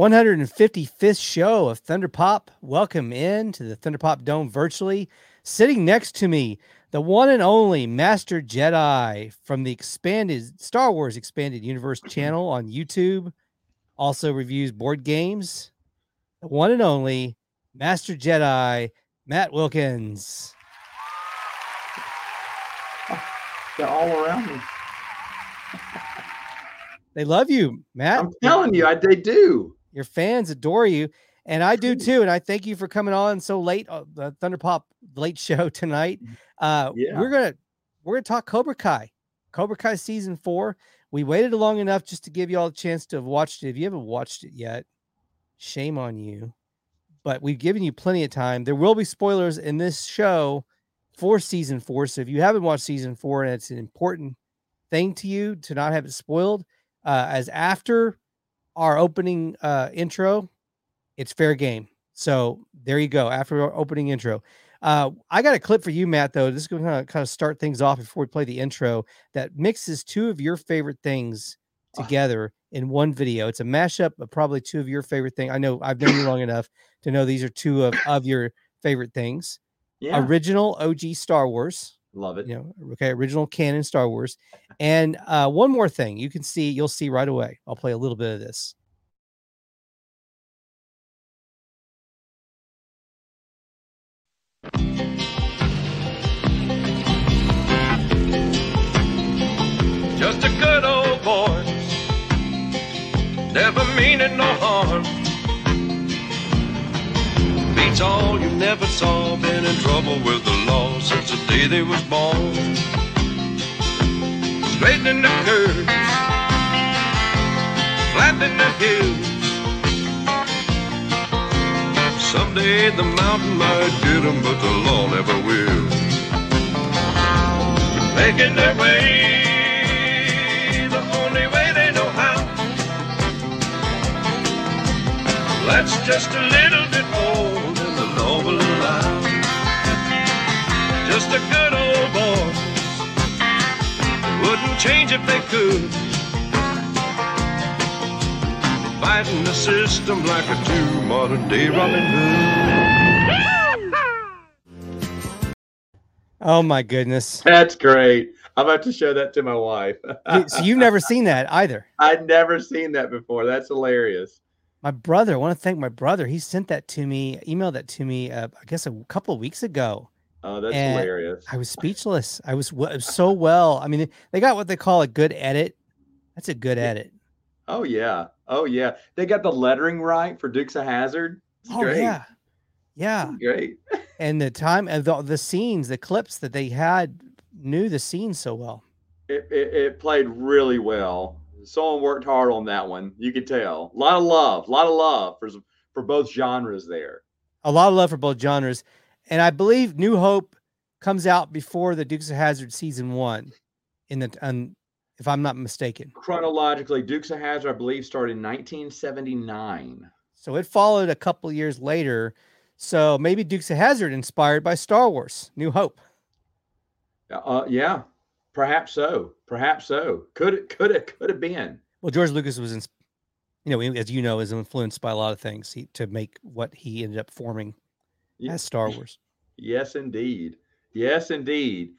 155th show of Thunder Pop. Welcome in to the Thunder Pop Dome virtually. Sitting next to me, the one and only Master Jedi from the expanded Star Wars Expanded Universe channel on YouTube. Also reviews board games. The one and only Master Jedi, Matt Wilkins. They're all around me. They love you, Matt. I'm telling you, I, they do. Your fans adore you, and I do too. And I thank you for coming on so late, uh, the Thunder Pop late show tonight. Uh, Yeah. We're gonna we're gonna talk Cobra Kai, Cobra Kai season four. We waited long enough just to give you all a chance to have watched it. If you haven't watched it yet, shame on you. But we've given you plenty of time. There will be spoilers in this show for season four. So if you haven't watched season four and it's an important thing to you to not have it spoiled, uh, as after our opening uh, intro, it's fair game. So there you go. After our opening intro, uh, I got a clip for you, Matt. Though this is going to kind of start things off before we play the intro that mixes two of your favorite things Ah. together in one video. It's a mashup of probably two of your favorite things. I know I've known you long enough to know these are two of, of your favorite things. Yeah. Original OG Star Wars Love it. you know, okay, original canon Star Wars. And uh, one more thing you can see, you'll see right away. I'll play a little bit of this. Just a good old boy, never meaning no harm. Beats all you never saw, been in trouble with the the day they was born. Straightening the curves, flattening the hills. Someday the mountain might get 'em, but the law never will. Making their way the only way they know how. That's just a little bit more Just a good old boy. Wouldn't change if they could. Fighting the system like a true modern day Robin Hood. Oh my goodness. That's great. I'm about to show that to my wife. You- so you've never seen that either. I'd never seen that before. That's hilarious. My brother, I want to thank my brother. He sent that to me, emailed that to me, uh, I guess a couple of weeks ago. Oh, that's And hilarious. I was speechless. I was, so well. I mean, they got what they call a good edit. That's a good Yeah. edit. Oh yeah. Oh yeah. They got the lettering right for Dukes of Hazzard. Oh great. yeah, yeah. Great. And the time and the, the scenes, the clips that they had knew the scenes so well. It, it, it played really well. Someone worked hard on that one. You could tell. A lot of love. A lot of love for for both genres there. a lot of love for both genres. And I believe New Hope comes out before the Dukes of Hazzard season one, in the um, if I'm not mistaken. Chronologically, Dukes of Hazzard, I believe, started in 1979. So it followed a couple years later. So maybe Dukes of Hazzard inspired by Star Wars, New Hope. Uh, yeah, perhaps so. Perhaps so. Could it? Could it? Could have been. Well, George Lucas was, in, you know, as you know, is influenced by a lot of things he, to make what he ended up forming Ye- as Star Wars. Yes, indeed. Yes, indeed.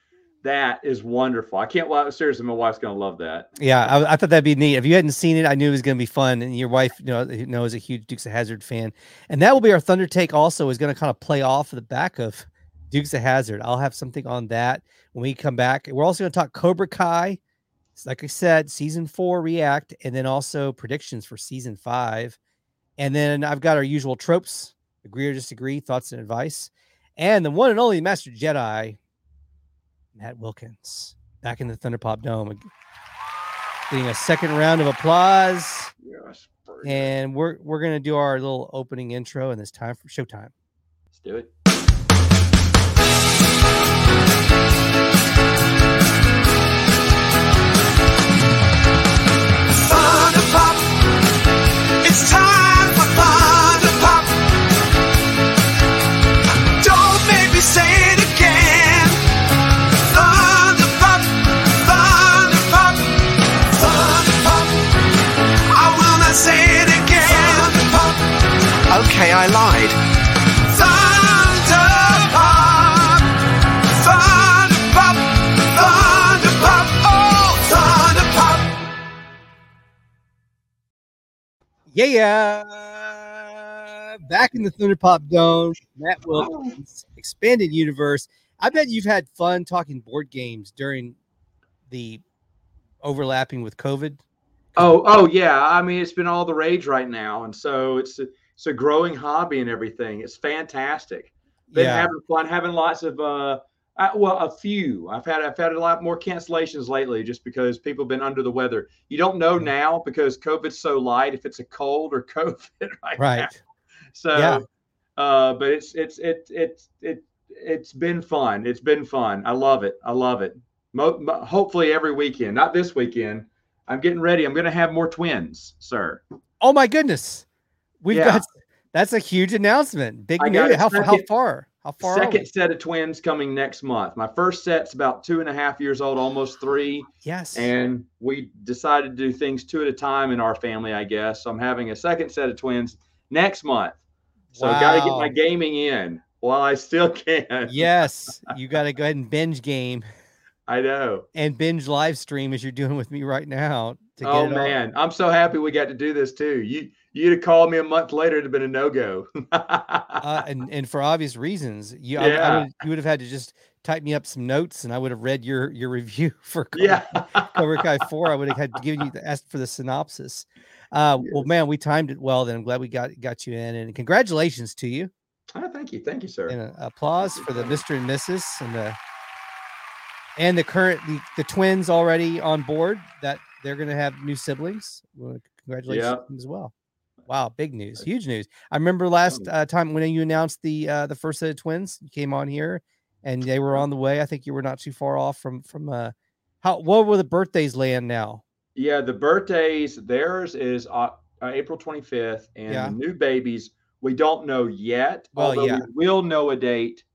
That is wonderful. I can't. Well, seriously, my wife's gonna love that. Yeah, I, I thought that'd be neat. If you hadn't seen it, I knew it was to be fun. And your wife, you know, who knows a huge Dukes of Hazzard fan, and that will be our Thunder take. Also, is to kind of play off the back of Dukes of Hazzard. I'll have something on that when we come back. We're also to talk Cobra Kai. Like I said, season four react, and then also predictions for season five. And then I've got our usual tropes: agree or disagree, thoughts and advice, and the one and only Master Jedi, Matt Wilkins, back in the Thunder Pop Dome getting a second round of applause. Yes. And we're we're gonna do our little opening intro, and it's time for showtime. Let's do it. Yeah, yeah back in the Thunder Pop Dome, Matt Wilkins, expanded universe. I bet you've had fun talking board games during the overlapping with COVID. Oh, oh yeah. I mean, it's been all the rage right now, and so it's a, it's a growing hobby and everything. It's fantastic. Been Yeah. having fun, having lots of uh, uh, well, a few. I've had I've had a lot more cancellations lately, just because people have been under the weather. You don't know Mhm. now because COVID's so light if it's a cold or COVID right, now. Right. So, Yeah. uh, but it's it's it it it it's been fun. It's been fun. I love it. I love it. Mo- mo- hopefully every weekend, not this weekend. I'm getting ready. I'm going to have more twins, sir. Oh my goodness. We've Yeah. got that's a huge announcement. Big I news. How, how far? How far? Second set of twins coming next month. My first set's about two and a half years old, almost three. Yes. And we decided to do things two at a time in our family, I guess. So I'm having a second set of twins next month. So I got to get my gaming in while I still can. yes. You got to go ahead and binge game I know. and binge live stream as you're doing with me right now. To Oh it all- man, I'm so happy we got to do this too. You you'd have called me a month later, it'd have been a no go. uh, and and for obvious reasons, you I, I Yeah. would, you would have had to just type me up some notes, and I would have read your your review for Cobra, yeah. Cobra Kai Four. I would have had to give you the, asked for the synopsis. Uh, Well, man, we timed it well. Then I'm glad we got got you in, and congratulations to you, Oh, thank you, thank you, sir. and uh, applause for the Mister and Mrs. and the and the current the, the twins already on board. That they're going to have new siblings. Well, congratulations Yeah. as well. Wow, big news, huge news. I remember last Oh. uh, time when you announced the uh, the first set of twins, you came on here, and they were on the way. I think you were not too far off from from uh, how what will the birthdays land now? Yeah, the birthdays, theirs is uh, uh, April 25th, and Yeah. the new babies, we don't know yet. Well, although yeah. we will know a date.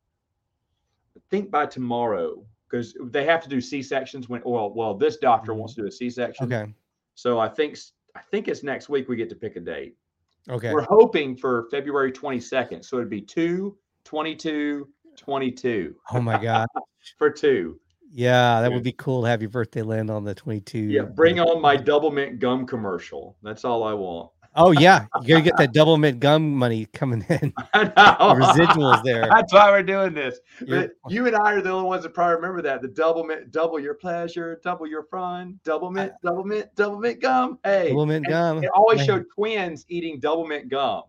I think by tomorrow, because they have to do C sections when. Well, well, this doctor wants to do a C section. Okay, So I think I think it's next week we get to pick a date. Okay, We're hoping for February 22nd. So it'd be 2, 22, 22 oh my god, for two. yeah, that would be cool to have your birthday land on the twenty two. Yeah, bring on my double mint gum commercial. That's all I want. Oh yeah, you gotta get that double mint gum money coming in. I The know. residuals there. That's why we're doing this. But you and I are the only ones that probably remember that. The double mint, double your pleasure, double your fun, double mint, double mint, double mint gum. Hey, Double mint and gum. It always Man. showed twins eating double mint gum.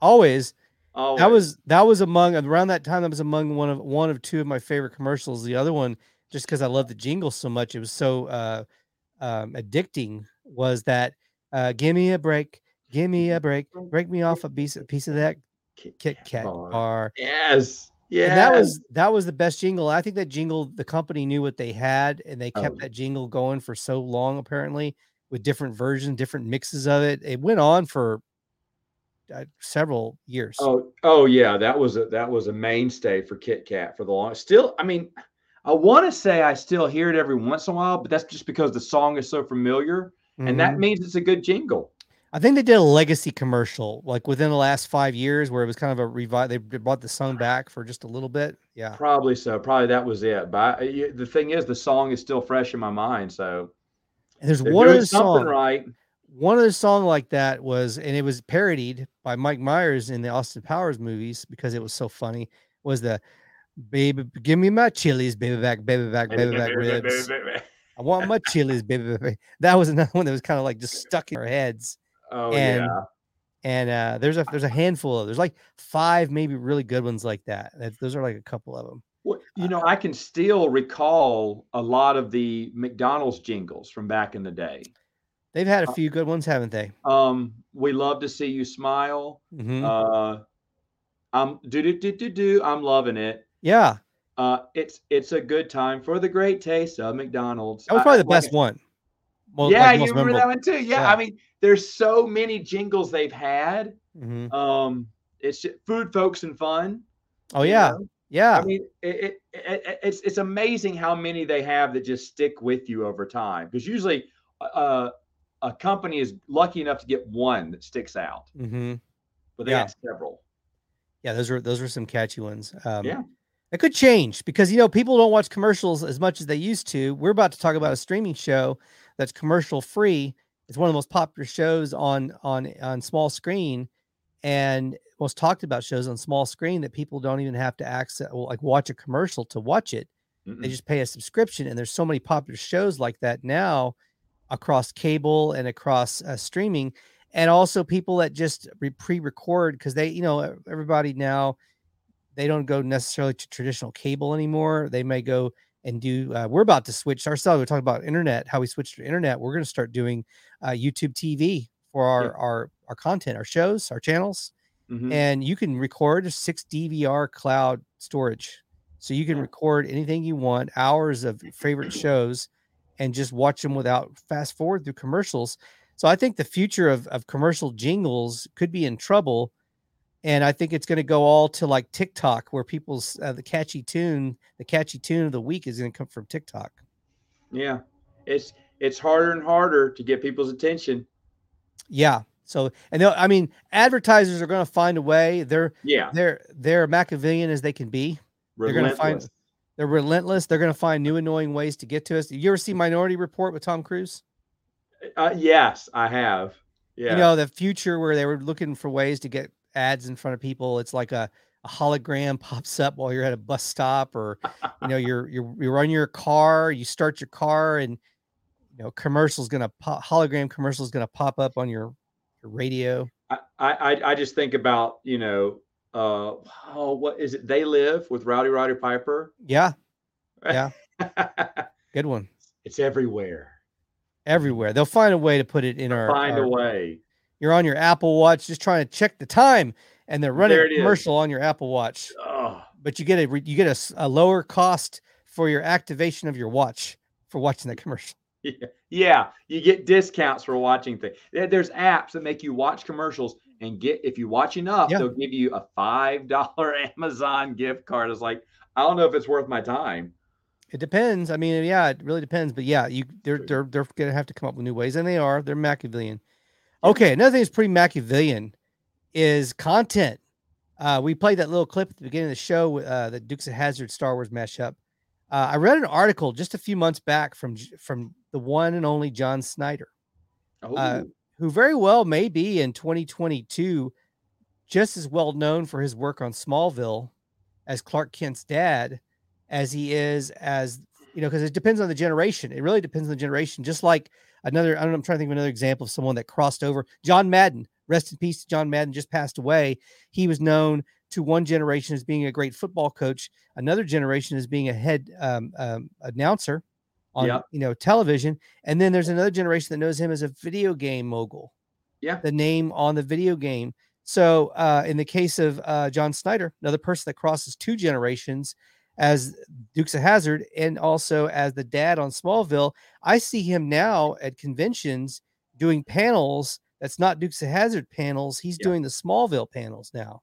Always. Oh, that was that was among around that time that was among one of one of two of my favorite commercials the other one just because i love the jingle so much it was so uh um addicting was that uh give me a break give me a break break me off a piece, a piece of that kit kat bar. bar yes, yeah. that was that was the best jingle i think that jingle the company knew what they had and they kept Oh. that jingle going for so long apparently with different versions different mixes of it it went on for uh, several years Oh, oh yeah, that was a that was a mainstay for Kit Kat for the long. Still, I mean, I want to say I still hear it every once in a while, but that's just because the song is so familiar, and that Mhm. means it's a good jingle. I think they did a legacy commercial like within the last five years where it was kind of a revive. They brought the song back for just a little bit. Yeah. Probably so. Probably that was it. But I, the thing is, the song is still fresh in my mind. So And there's one doing other song. right. One other song like that was, and it was parodied by Mike Myers in the Austin Powers movies because it was so funny. Was the baby, give me my chilies, baby back, baby back, baby back ribs. I want my chilies, baby back. That was another one that was kind of like just stuck in our heads. Oh And yeah. And uh, there's a there's a handful of there's like five maybe really good ones like that. that those are like a couple of them. Well, you know, I can still recall a lot of the McDonald's jingles from back in the day. They've had a Uh, few good ones, haven't they? Um, we love to see you smile. Mhm. Uh, I'm do do do do do. I'm loving it. yeah, Uh, it's it's a good time for the great taste of McDonald's. that was I- probably the best I- one. Yeah, like you remember that one too. Yeah, Yeah. I mean, there's so many jingles they've had. Mhm. Um, it's just food, folks, and fun. Oh yeah, know? yeah. I mean, it, it, it, it's it's amazing how many they have that just stick with you over time. Because usually, uh, a company is lucky enough to get one that sticks out. hmm but they Yeah. had several. Yeah, those are those are some catchy ones. Um, Yeah. It could change because you know people don't watch commercials as much as they used to. We're about to talk about a streaming show that's commercial free. It's one of the most popular shows on on on small screen, and most talked about shows on small screen that people don't even have to access well, like watch a commercial to watch it. They Mm-mm. just pay a subscription, and there's so many popular shows like that now across cable and across uh, streaming, and also people that just re- pre-record because they, you know, everybody now they don't go necessarily to traditional cable anymore. They may go and do. Uh, we're about to switch ourselves. We're talking about internet, how we switch to internet. We're going to start doing uh, YouTube TV for our Yeah. our our content, our shows, our channels Mhm. and you can record six DVR cloud storage. So you can record anything you want, hours of favorite shows, and just watch them without fast forward through commercials. So I think the future of, of commercial jingles could be in trouble. And I think it's going to go all to like TikTok, where people's uh, the catchy tune, the catchy tune of the week is going to come from TikTok. Yeah, it's it's harder and harder to get people's attention. Yeah. So, and I mean, advertisers are going to find a way. They're Yeah, they're they're Machiavellian as they can be. They're gonna find- They're relentless. They're going to find new annoying ways to get to us. You ever see Minority Report with Tom Cruise? Uh, yes, I have. Yeah, You know, the future where they were looking for ways to get ads in front of people. It's like a, a hologram pops up while you're at a bus stop or, you know, you're, you're, you run your car, you start your car and, you know, commercials going to pop, hologram commercials going to pop up on your, your radio. I, I I just think about you know uh oh what is it? They live with Rowdy Roddy Piper. Yeah. Yeah. Good one. it's everywhere. Everywhere. They'll find a way to put it in our, Find our- a way. You're on your Apple watch, just trying to check the time and they're running a it is. commercial on your Apple watch. Oh, but you get a you get a a, lower cost for your activation of your watch for watching that commercial. yeah, yeah. You get discounts for watching things. There's apps that make you watch commercials and get if you watch enough, Yeah. they'll give you a five dollar Amazon gift card. It's like I don't know if it's worth my time. It depends. I mean, yeah, it really depends. But yeah, you they're they're they're gonna have to come up with new ways, and they are. They're Machiavellian. Okay, another thing that's pretty Machiavellian is content. Uh, we played that little clip at the beginning of the show, uh, the Dukes of Hazzard Star Wars mashup. Uh, I read an article just a few months back from from the one and only John Schneider. Oh, Uh, who very well may be in 2022 just as well known for his work on Smallville as Clark Kent's dad as he is as you know because it depends on the generation it really depends on the generation just like another I don't know, I'm trying to think of another example of someone that crossed over. John Madden rest in peace John Madden just passed away. He was known to one generation as being a great football coach another generation as being a head um, um, announcer on Yep. you know television. And then there's another generation that knows him as a video game mogul. Yeah. the name on the video game. So uh, in the case of uh, John Schneider, another person that crosses two generations as Dukes of Hazzard and also as the dad on Smallville, I see him now at conventions doing panels. That's not Dukes of Hazzard panels. He's Yeah. doing the Smallville panels now.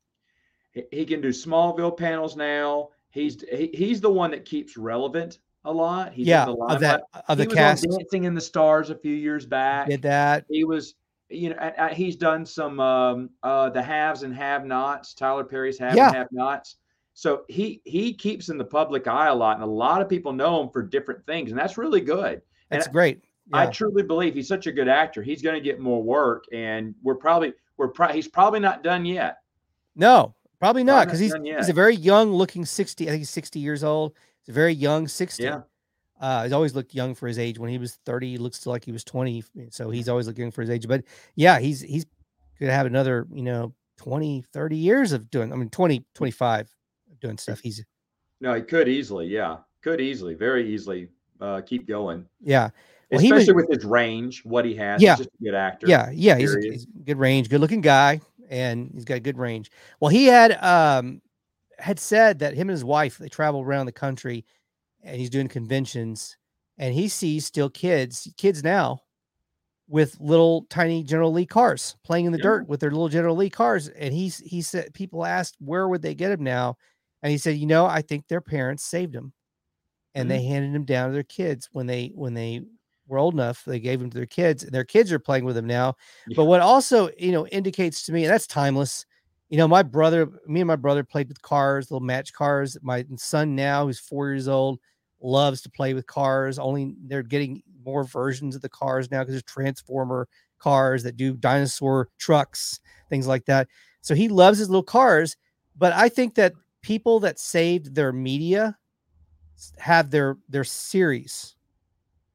he, he can do Smallville panels now. He's he, he's the one that keeps relevant a lot. He's yeah, the of that limelight. of the he was cast on Dancing in the Stars a few years back. did that. He was, you know, a- a- he's done some um, uh, the haves and have nots. Tyler Perry's have Yeah. and have nots. So he he keeps in the public eye a lot, and a lot of people know him for different things, and that's really good. And That's great. I truly believe he's such a good actor. He's going to get more work, and we're probably we're pro- he's probably not done yet. No, probably not because he's he's a very young looking 60. I think he's 60 years old. He's a very young 60. Yeah. Uh, he's always looked young for his age. When he was 30, he looks like he was 20. So he's always looking for his age. But yeah, he's he's gonna have another, you know, 20, 30 years of doing, I mean, 20, 25 of doing stuff. He's No, he could easily. Yeah, could easily, very easily uh, keep going. yeah. Well, he was- Especially with his range, what he has. Yeah. He's just a good actor. Yeah, yeah, he's, a- he's good range, good looking guy, and he's got good range. Well, he had um had said that him and his wife they travel around the country, and he's doing conventions, and he sees still kids, kids now, with little tiny General Lee cars playing in the Yeah. dirt with their little General Lee cars, and he's he said people asked where would they get him now, and he said, you know, I think their parents saved him, and mm-hmm. they handed him down to their kids when they when they were old enough. They gave him to their kids, and their kids are playing with him now. Yeah. But what also, you know, indicates to me, and that's timeless, You know, my brother, me and my brother played with cars, little match cars. My son now, who's four years old, loves to play with cars. Only they're getting more versions of the cars now because there's transformer cars that do dinosaur trucks, things like that. So he loves his little cars. But I think that people that saved their media have their their series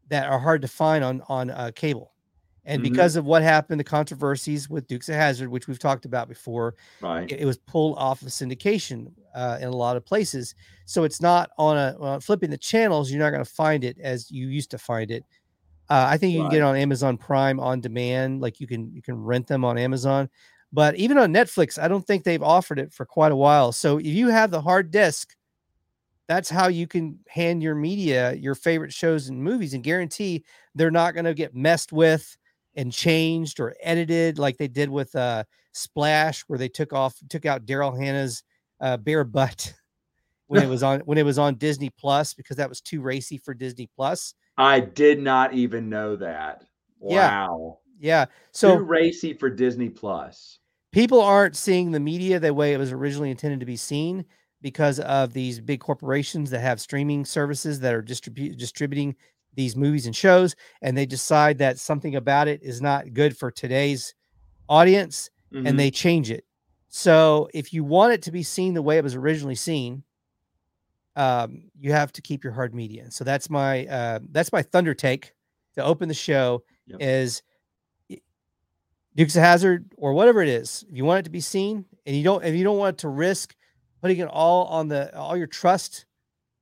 that are hard to find on on uh, cable. And Mhm. because of what happened, the controversies with Dukes of Hazzard, which we've talked about before, Right. it, it was pulled off of syndication uh, in a lot of places. So it's not on a uh, flipping the channels. You're not going to find it as you used to find it. Uh, I think you can get it on Amazon Prime on demand. Like you can you can rent them on Amazon, but even on Netflix, I don't think they've offered it for quite a while. So if you have the hard disk, that's how you can hand your media your favorite shows and movies and guarantee they're not going to get messed with and changed or edited like they did with uh Splash, where they took off took out Daryl Hannah's uh, bare butt when it was on when it was on Disney Plus because that was too racy for Disney Plus. I did not even know that. Wow. Yeah, Too so racy for Disney Plus. people aren't seeing the media the way it was originally intended to be seen because of these big corporations that have streaming services that are distribu- distributing these movies and shows and they decide that something about it is not good for today's audience Mhm. and they change it so if you want it to be seen the way it was originally seen um, you have to keep your hard media so that's my uh, that's my thunder take to open the show Yep. is Dukes of Hazzard or whatever it is. If you want it to be seen, and you don't, if you don't want to risk putting it all on the all your trust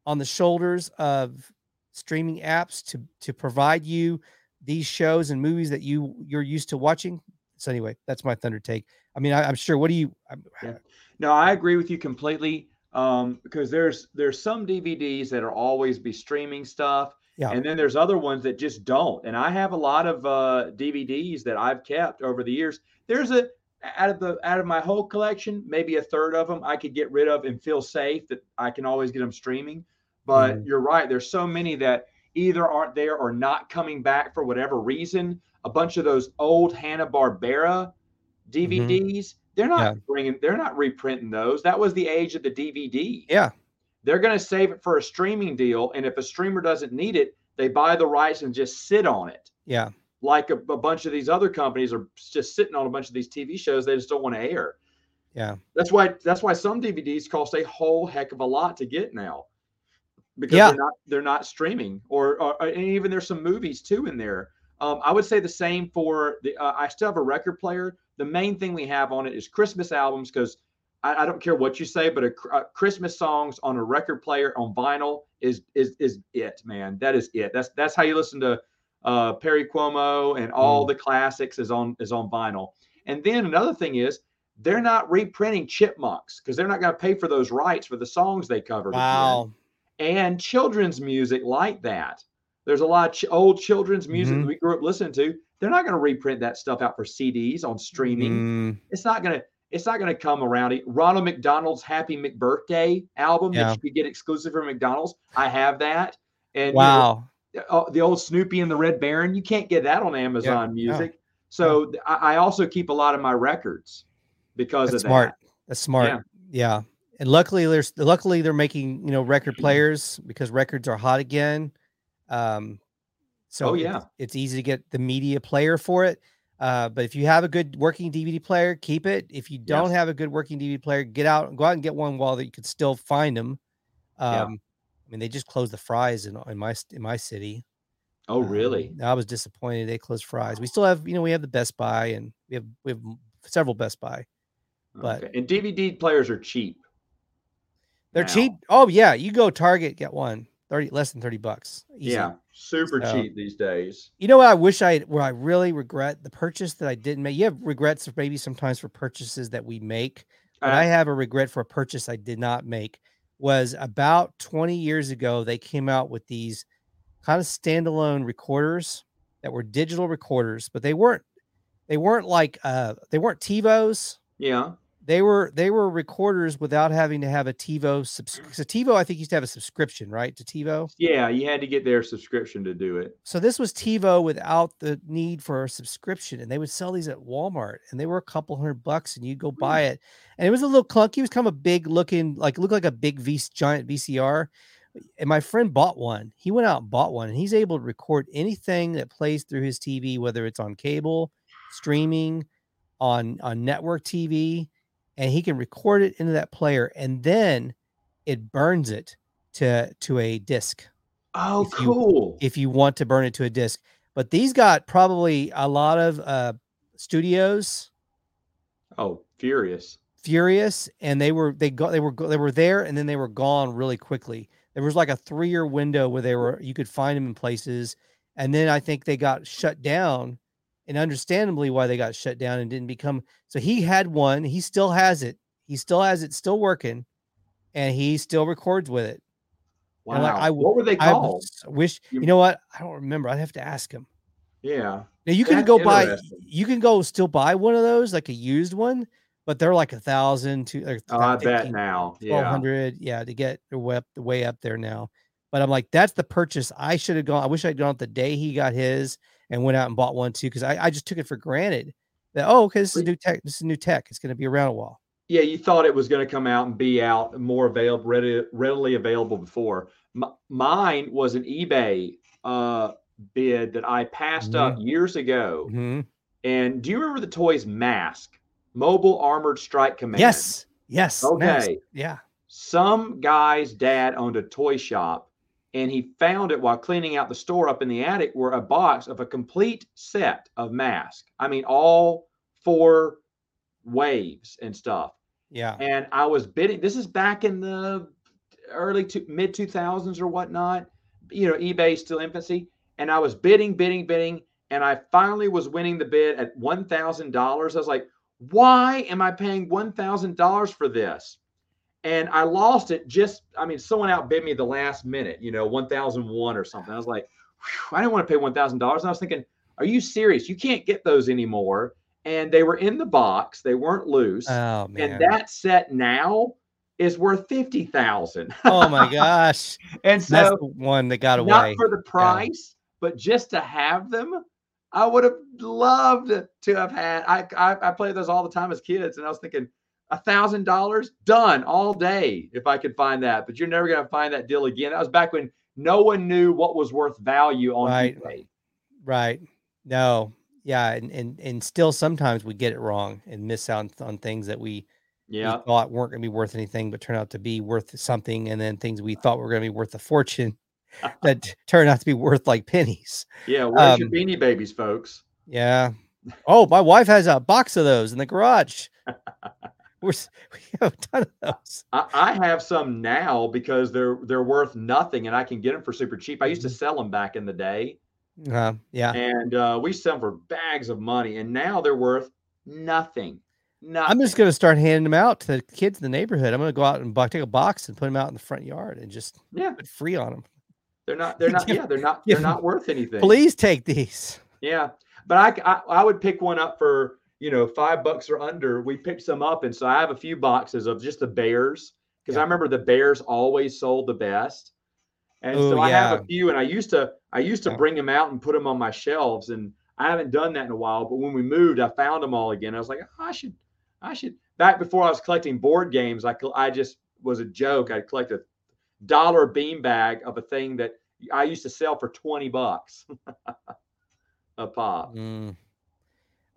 on the shoulders of streaming apps to to provide you these shows and movies that you you're used to watching. So anyway, that's my thunder take. I mean, I, I'm sure. What do you? Yeah. No, I agree with you completely. Um, because there's there's some DVDs that are always be streaming stuff, Yeah. and then there's other ones that just don't. And I have a lot of uh, DVDs that I've kept over the years. There's a out of the out of my whole collection, maybe a third of them I could get rid of and feel safe that I can always get them streaming. But Mhm. you're right. There's so many that either aren't there or not coming back for whatever reason. A bunch of those old Hanna Barbera DVDs, they're not Yeah. bringing, they're not reprinting those. That was the age of the DVD. yeah, They're going to save it for a streaming deal, and if a streamer doesn't need it, they buy the rights and just sit on it. yeah, Like a, a bunch of these other companies are just sitting on a bunch of these TV shows they just don't want to air. yeah, That's why that's why some DVDs cost a whole heck of a lot to get now. Because Yeah. they're not they're not streaming or, or and even there's some movies too in there. Um, I would say the same for the uh, I still have a record player. The main thing we have on it is Christmas albums because I, I don't care what you say, but a, cr- uh Christmas songs on a record player on vinyl is is is it, man. That is it. That's that's how you listen to uh, Perry Como and all the classics is on is on vinyl. And then another thing is they're not reprinting chipmunks because they're not going to pay for those rights for the songs they covered. again. wow, And children's music like that. There's a lot of ch- old children's music Mhm. that we grew up listening to. They're not going to reprint that stuff out for CDs on streaming. Mm, It's not going to. It's not going to come around. Ronald McDonald's Happy McBirthday album Yeah. that you could get exclusive from McDonald's. I have that. And you know, wow, uh, the old Snoopy and the Red Baron. You can't get that on Amazon yeah. Music. So th- I, also keep a lot of my records because that's of smart. that. That's smart. Yeah. And luckily there's luckily they're making, you know, record players because records are hot again. Um so Oh, it's- yeah. it's, easy to get the media player for it. Uh, but if you have a good working DVD player, keep it. If you don't Yes. have a good working DVD player, get out, and go out and get one while that you could still find them. Um, Yeah. I mean, they just closed the Fry's in, in my in my city. Oh, Um, really? I was disappointed they closed Fry's. We still have, you know, we have the Best Buy and we have we have several Best Buy. but- okay. And DVD players are cheap. They're now. cheap. Oh yeah, you go Target, get one. 30 less than 30 bucks. Easy. Yeah, super So- cheap these days. You know what I wish I where I really regret the purchase that I didn't make. You have regrets maybe sometimes for purchases that we make, but Uh, I have a regret for a purchase I did not make. Was about 20 years ago, they came out with these kind of standalone recorders that were digital recorders, but they weren't they weren't like uh they weren't TiVos, yeah, they were they were recorders without having to have a TiVo subs- so TiVo I think used to have a subscription, right? To TiVo. Yeah, you had to get their subscription to do it. So this was TiVo without the need for a subscription, and they would sell these at Walmart, and they were a couple hundred bucks, and you'd go hmm. buy it, and it was a little clunky. It was kind of a big looking, like looked like a big V giant VCR. And my friend bought one. He went out and bought one, and he's able to record anything that plays through his TV, whether it's on cable, streaming, on on network TV, and he can record it into that player, and then it burns it to to a disc Oh, If you- cool. if you want to burn it to a disc. But these got probably a lot of uh, studios oh, furious. furious, and they were they got they were they were there, and then they were gone really quickly. There was like a three year window where they were you could find them in places, and then I think they got shut down, and understandably why they got shut down and didn't become. So he had one, he still has it, he still has it, still working, and he still records with it. Wow. Like, I what were they I called? s- wish You- you know what I don't remember. I'd have to ask him. Yeah. Now you can That's go buy you can go still buy one of those like a used one, but they're like a thousand to like Oh, I bet now. twelve Yeah. hundred, yeah, to get the way the way up there now. But I'm like, that's the purchase I should have gone. I wish I'd gone the day he got his and went out and bought one too, because I, I just took it for granted that oh, okay, this is new tech, this is new tech. It's gonna be around a while. Yeah, you thought it was going to come out and be out more available, ready, readily available before. M- mine was an eBay uh, bid that I passed up years ago. Mhm. And do you remember the toys Mask, Mobile Armored Strike Command? Yes, yes. Okay. Yeah. Some guy's dad owned a toy shop, and he found it while cleaning out the store up in the attic, were a box of a complete set of masks. I mean, all four waves and stuff. Yeah. and I was bidding. This is back in the early to mid 2000s or whatnot. You know, eBay still infancy, and I was bidding, bidding, bidding, and I finally was winning the bid at one thousand dollars. I was like, "Why am I paying one thousand dollars for this?" And I lost it. Just, I mean, someone outbid me the last minute. You know, one thousand one or something. I was like, "Whew, I didn't want to pay one thousand dollars. And I was thinking, "Are you serious? You can't get those anymore." And they were in the box. They weren't loose Oh man. and that set now is worth fifty thousand. oh my gosh. and That's so the one that got away. not for the price, but just to have them, I would have loved to have had. I I, I played those all the time as kids, and I was thinking a thousand dollars done all day if I could find that. But you're never gonna find that deal again. That was back when no one knew what was worth value on Right. eBay. Right. No. Yeah. And, and and still sometimes we get it wrong and miss out on things that we, we Yeah, thought weren't going to be worth anything, but turn out to be worth something. And then things we thought were going to be worth a fortune that turn out to be worth like pennies. yeah. Where's your Um, beanie babies, folks? Yeah. Oh, my wife has a box of those in the garage. We're, we have a ton of those. I, I have some now because they're they're worth nothing, and I can get them for super cheap. I used Mm-hmm. to sell them back in the day, Uh, yeah. and uh, we sell them for bags of money, and now they're worth nothing. Nothing. I'm just going to start handing them out to the kids in the neighborhood. I'm going to go out and bu- take a box and put them out in the front yard and just yeah, put free on them. they're not. They're not. Yeah, they're not. They're not worth anything. Please take these. Yeah, but I I would pick one up for you know five bucks or under. We picked some up, and so I have a few boxes of just the bears because I remember the bears always sold the best. And Oh, so I have a few, and I used to I used to Yeah. bring them out and put them on my shelves, and I haven't done that in a while. But when we moved, I found them all again. I was like, "Oh, I should I should. Back before I was collecting board games, I I just was a joke. I'd collect a dollar bean bag of a thing that I used to sell for twenty bucks a pop. Mm.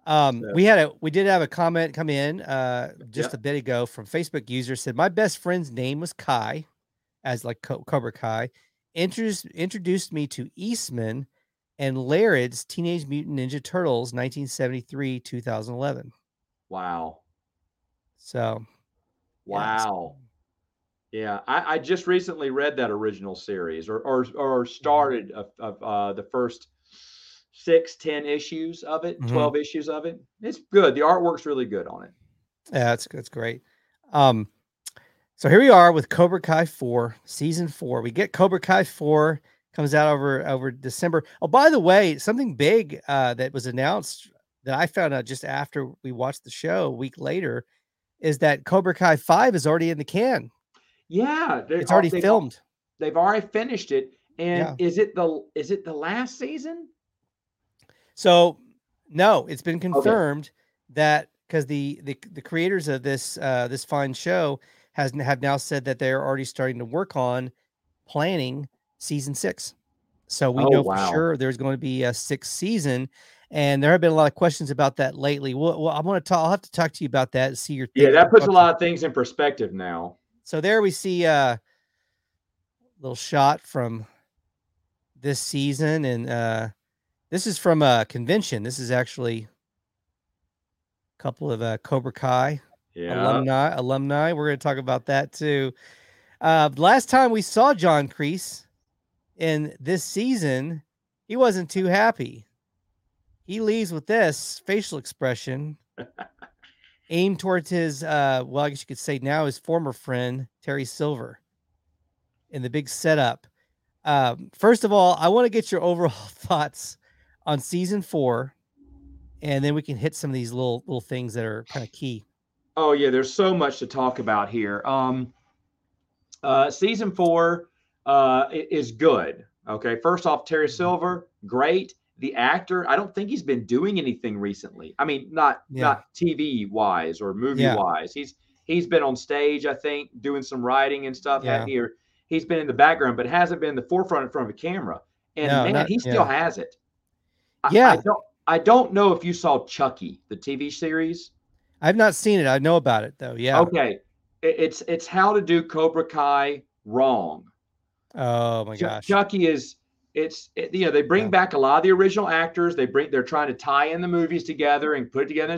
Um, So- we had a we did have a comment come in uh just a bit ago from Facebook user said my best friend's name was Kai, as like Co- Cobra Kai, introduced introduced me to Eastman and Laird's Teenage Mutant Ninja Turtles 1973 2011. Wow. So yeah, Wow. Yeah, I, I just recently read that original series, or or or started of, of uh, the first six, ten issues of it, Mhm. twelve issues of it. It's good. The artwork's really good on it. Yeah, that's that's great. Um, so here we are with Cobra Kai four, season four. We get Cobra Kai four comes out over over December. Oh, by the way, something big uh, that was announced that I found out just after we watched the show a week later. is that Cobra Kai 5 is already in the can. Yeah, they- It's already they've- filmed. They've already finished it. And Yeah. is it the is it the last season? So no, it's been confirmed that because the, the the creators of this uh this fine show has have now said that they're already starting to work on planning season six. So we Oh, know wow. for sure there's going to be a sixth season, and there have been a lot of questions about that lately. Well, well I want to talk. I'll have to talk to you about that. And see your Yeah, that puts a lot of things in perspective now. So there we see a little shot from this season, and uh, this is from a convention. This is actually a couple of uh, Cobra Kai Yeah. alumni. Alumni. We're going to talk about that too. Uh, last time we saw John Kreese in this season, he wasn't too happy. He leaves with this facial expression aimed towards his, uh, well, I guess you could say now his former friend, Terry Silver, in the big setup. Um, first of all, I want to get your overall thoughts on season four, and then we can hit some of these little little things that are kind of key. Oh yeah, there's so much to talk about here. Um, uh, season four uh, is good. Okay, first off, Terry Mm-hmm. Silver, great. The actor, I don't think he's been doing anything recently. I mean, not Yeah. not TV wise or movie Yeah. wise. He's he's been on stage, I think, doing some writing and stuff. Yeah. Yeah. Here, he's been in the background, but hasn't been in the forefront in front of a camera. And No, man, not- he still yeah. has it. I- Yeah. I don't. I don't know if you saw Chucky, the TV series. I've not seen it. I know about it though. Yeah. Okay. It- It's it's how to do Cobra Kai wrong. Oh my gosh. Chucky is it's it, you know they bring Yeah. back a lot of the original actors. They bring they're trying to tie in the movies together and put it together.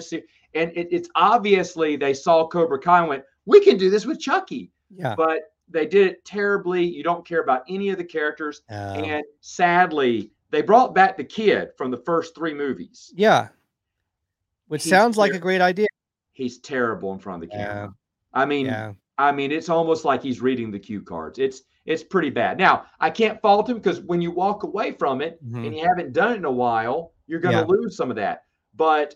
And it, it's obviously they saw Cobra Kai and went, we can do this with Chucky, Yeah. but they did it terribly. You don't care about any of the characters, Um, and sadly, they brought back the kid from the first three movies. yeah. Which He's sounds like a great idea. He's terrible in front of the Yeah. camera. I mean, Yeah. I mean, it's almost like he's reading the cue cards. It's it's pretty bad. Now, I can't fault him because when you walk away from it Mhm. and you haven't done it in a while, you're going to Yeah. lose some of that. But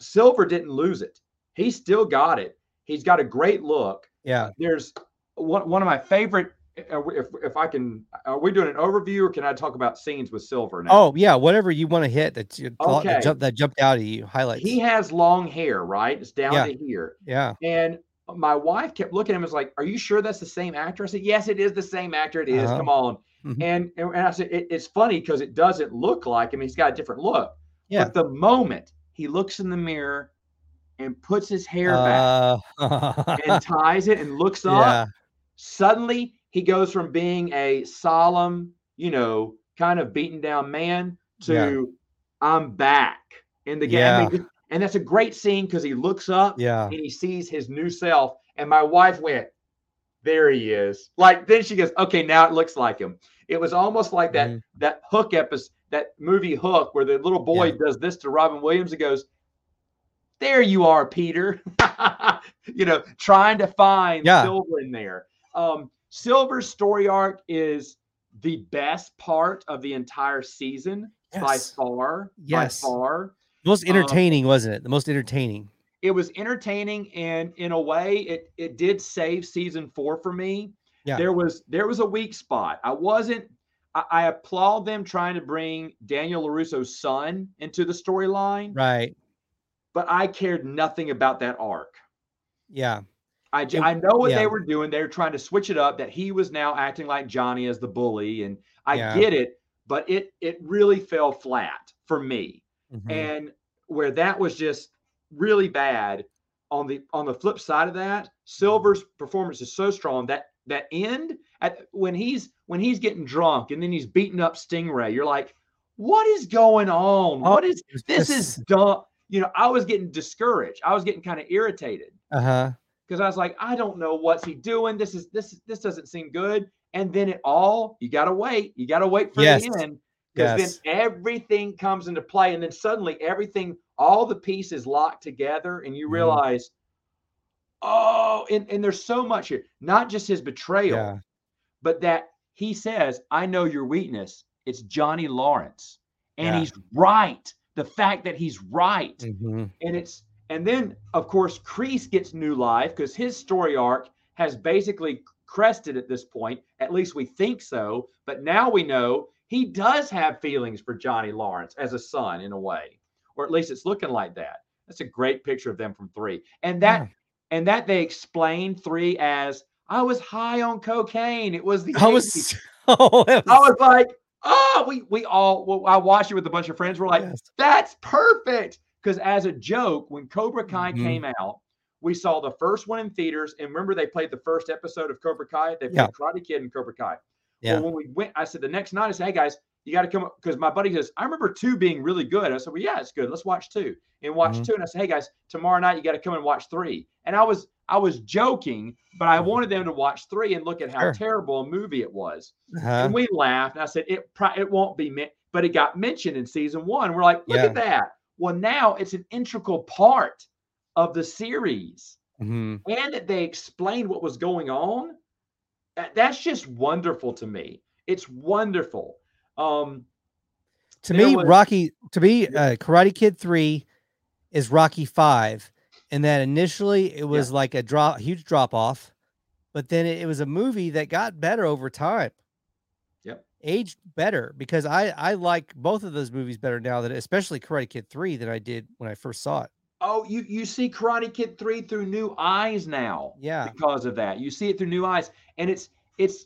Silver didn't lose it. He still got it. He's got a great look. Yeah. There's one one of my favorite. If if I can, are we doing an overview or can I talk about scenes with Silver now? Oh yeah. Whatever you want to hit that you thought that, Okay. jump, that jumped out at you. Highlight. he has long hair, right? It's down Yeah. to here. yeah. And my wife kept looking at him and was like, Are you sure that's the same actor? I said, Yes, it is the same actor. It is. Uh-huh. Come on. Mhm. And, and I said, it, It's funny because it doesn't look like him. He's got a different look. Yeah. But the moment he looks in the mirror and puts his hair back Uh, and ties it and looks up, yeah. suddenly he goes from being a solemn, you know, kind of beaten down man to Yeah. I'm back in the game. Yeah. And that's a great scene because he looks up Yeah. and he sees his new self. And my wife went, There he is. Like then she goes, Okay, now it looks like him. It was almost like that Mhm. that hook episode, that movie Hook, where the little boy Yeah. does this to Robin Williams and goes, There you are, Peter. you know, trying to find. Silver in there. Um, Silver's story arc is the best part of the entire season by far. Yes. By far Most Um, entertaining, wasn't it? The most entertaining. it was entertaining and in a way it it did save season four for me Yeah. there was there was a weak spot i wasn't I, I applaud them trying to bring daniel larusso's son into the storyline Right. but i cared nothing about that arc Yeah. I, It- I know what yeah. they were doing. They were trying to switch it up. That he was now acting like Johnny as the bully, and I Yeah. get it, but it it really fell flat for me. Mhm. and where that was just really bad on the on the flip side of that silver's performance is so strong that that end at when he's when he's getting drunk and then he's beating up stingray you're like what is going on Oh, what is this just- is dumb you know i was getting discouraged i was getting kind of irritated Uh-huh. Because i was like i don't know what's he doing this is this this doesn't seem good and then it all you gotta wait you gotta wait for Yes. the end because Yes. then everything comes into play and then suddenly everything all the pieces locked together and you Mhm. realize oh and, and there's so much here not just his betrayal Yeah. but that he says i know your weakness it's johnny lawrence and Yeah. he's right the fact that he's right Mhm. and it's And then, of course, Kreese gets new life because his story arc has basically crested at this point. At least we think so. But now we know he does have feelings for Johnny Lawrence as a son in a way, or at least it's looking like that. That's a great picture of them from three. And that Yeah. and that they explain three as I was high on cocaine. It was the I 80s." was. Oh, I was like, oh, we we all well, I watched it with a bunch of friends. We're like, yes. that's perfect. Because as a joke, when Cobra Kai Mhm. came out, we saw the first one in theaters. And remember, they played the first episode of Cobra Kai. They played Yeah. Karate Kid and Cobra Kai. Yeah. Well, when we went, I said the next night, I said, hey guys, you got to come up because my buddy says, I remember two being really good. I said, well, yeah, it's good. Let's watch two and watch Mhm. two. And I said, hey guys, tomorrow night you got to come and watch three. And I was I was joking, but I wanted them to watch three and look at how Mm-hmm. Sure. terrible a movie it was. Uh-huh. And we laughed. And I said, it it won't be meant, but it got mentioned in season one. We're like, look Yeah. at that. Well, now it's an integral part of the series. Mhm. And that they explained what was going on. that- that's just wonderful to me. It's wonderful. Um, To me, was- Rocky. To me, uh, Karate Kid Three is Rocky Five, and that initially it was like a drop, huge drop off, but then it, it was a movie that got better over time. Aged better because I I like both of those movies better now that especially Karate Kid Three than I did when I first saw it. oh, you you see Karate Kid 3 through new eyes now. Yeah, because of that. You see it through new eyes, and it's it's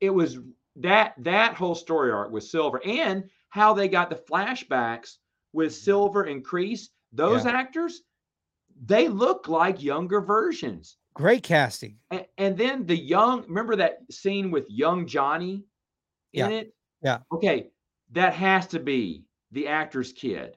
it was that that whole story arc with Silver and how they got the flashbacks with mm-hmm. Silver and Kreese. Those Yeah. actors, they look like younger versions. great casting. And, and then the young, remember that scene with young Johnny in Yeah. it? Yeah. Okay, that has to be the actor's kid.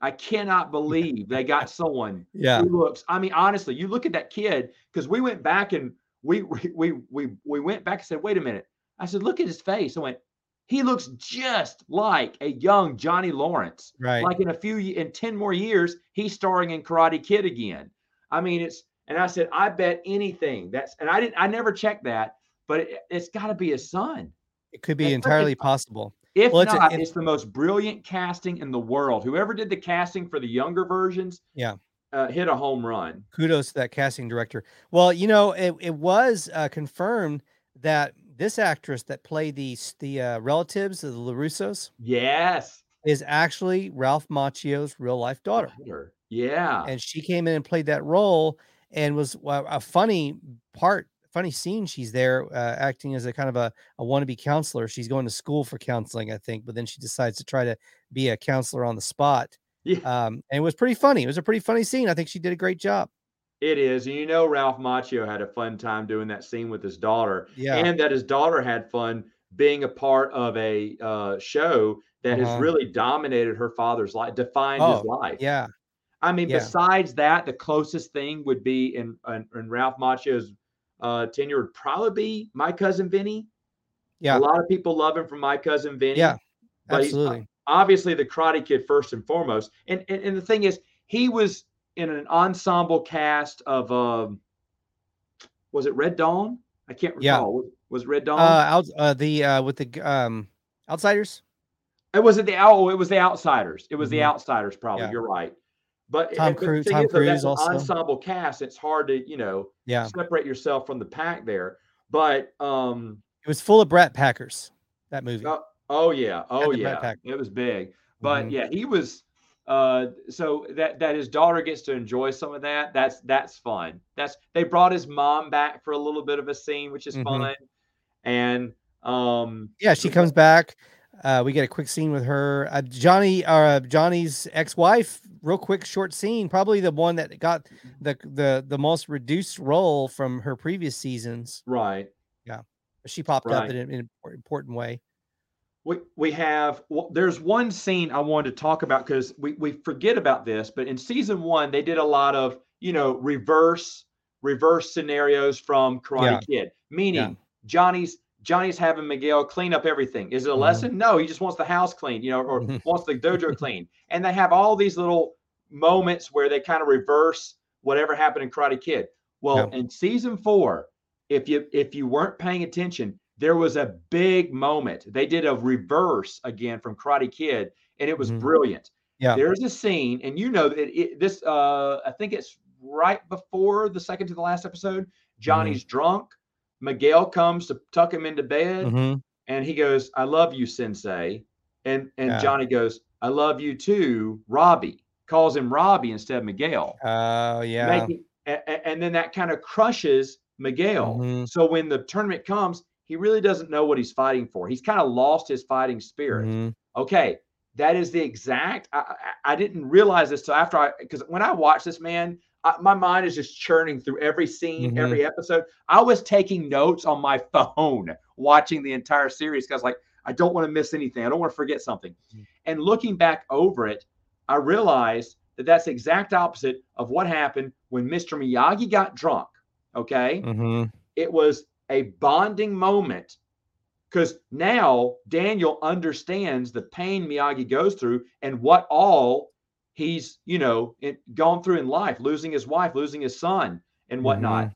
I cannot believe they got someone Yeah, who looks i mean honestly you look at that kid because we went back and we we we we we went back and said wait a minute i said look at his face i went he looks just like a young johnny lawrence right. like in a few in 10 more years he's starring in karate kid again i mean it's and i said i bet anything that's and i didn't i never checked that but it, it's got to be his son it could be entirely possible. if Well, it's a- not, it- it's the most brilliant casting in the world. Whoever did the casting for the younger versions, Yeah. uh, hit a home run. Kudos to that casting director. Well, you know, it, it was uh, confirmed that this actress that played the the uh, relatives of the LaRussos Yes. is actually Ralph Macchio's real life daughter. Daughter. Yeah. and she came in and played that role and was a funny part funny scene she's there uh, acting as a kind of a, a wannabe counselor she's going to school for counseling i think but then she decides to try to be a counselor on the spot Yeah. um, and it was pretty funny it was a pretty funny scene i think she did a great job It is. And you know, Ralph Macchio had a fun time doing that scene with his daughter, yeah and that his daughter had fun being a part of a uh, show that Uh-huh. has really dominated her father's life, defined his Oh, life. yeah I mean, yeah. besides that, the closest thing would be in in, in Ralph Macchio's uh, tenure would probably be My Cousin Vinny. yeah A lot of people love him from My Cousin Vinny. Yeah, but he's absolutely obviously the Karate Kid first and foremost. And, and and the thing is, he was in an ensemble cast of um, was it Red Dawn? I can't recall. Yeah. Was, Red Dawn? uh out uh the uh with the um outsiders it was it the oh, it was the Outsiders. It was the Mhm. Outsiders. Probably Yeah. you're right. But Tom but the Cruise- Tom is, Cruise also. ensemble cast. It's hard to you know yeah separate yourself from the pack there. But um, it was full of Brat Packers that movie Oh, oh yeah, oh yeah, it was big. But Mhm. yeah, he was. Uh, so that that his daughter gets to enjoy some of that. That's that's fun. That's they brought his mom back for a little bit of a scene, which is Mhm. fun. And um, Yeah, she comes back. Uh, we get a quick scene with her. Uh, Johnny, uh, Johnny's ex-wife. Real quick, short scene. Probably the one that got the the the most reduced role from her previous seasons. right, Yeah, She popped up in, an- in an important way. we we have. Well, there's one scene I wanted to talk about because we we forget about this, but in season one they did a lot of you know reverse reverse scenarios from Karate Kid, meaning Johnny's Johnny's having Miguel clean up everything. Is it a Mhm. lesson? No, he just wants the house clean, you know, or Mhm. wants the dojo clean. And they have all these little moments where they kind of reverse whatever happened in Karate Kid. Well, in season four, if you if you weren't paying attention, there was a big moment. They did a reverse again from Karate Kid, and it was Mhm. brilliant. Yeah. There's a scene, and you know that it, this. Uh, I think it's right before the second to the last episode. Johnny's drunk. Miguel comes to tuck him into bed, Mhm. and he goes, "I love you, Sensei," and and Yeah. Johnny goes, "I love you too, Robbie." Calls him Robbie instead of Miguel. Oh yeah. Making, a- a- and then that kind of crushes Miguel. Mhm. So when the tournament comes, he really doesn't know what he's fighting for. He's kind of lost his fighting spirit. Mhm. Okay, that is the exact. I, I, I didn't realize this till after I because when I watched this, man, I, my mind is just churning through every scene, Mhm. every episode. I was taking notes on my phone watching the entire series because like I don't want to miss anything. I don't want to forget something. Mhm. And looking back over it, I realized that that's the exact opposite of what happened when Mr. Miyagi got drunk. Okay Mhm. it was a bonding moment because now Daniel understands the pain Miyagi goes through and what all he's, you know, it, gone through in life, losing his wife, losing his son, and whatnot,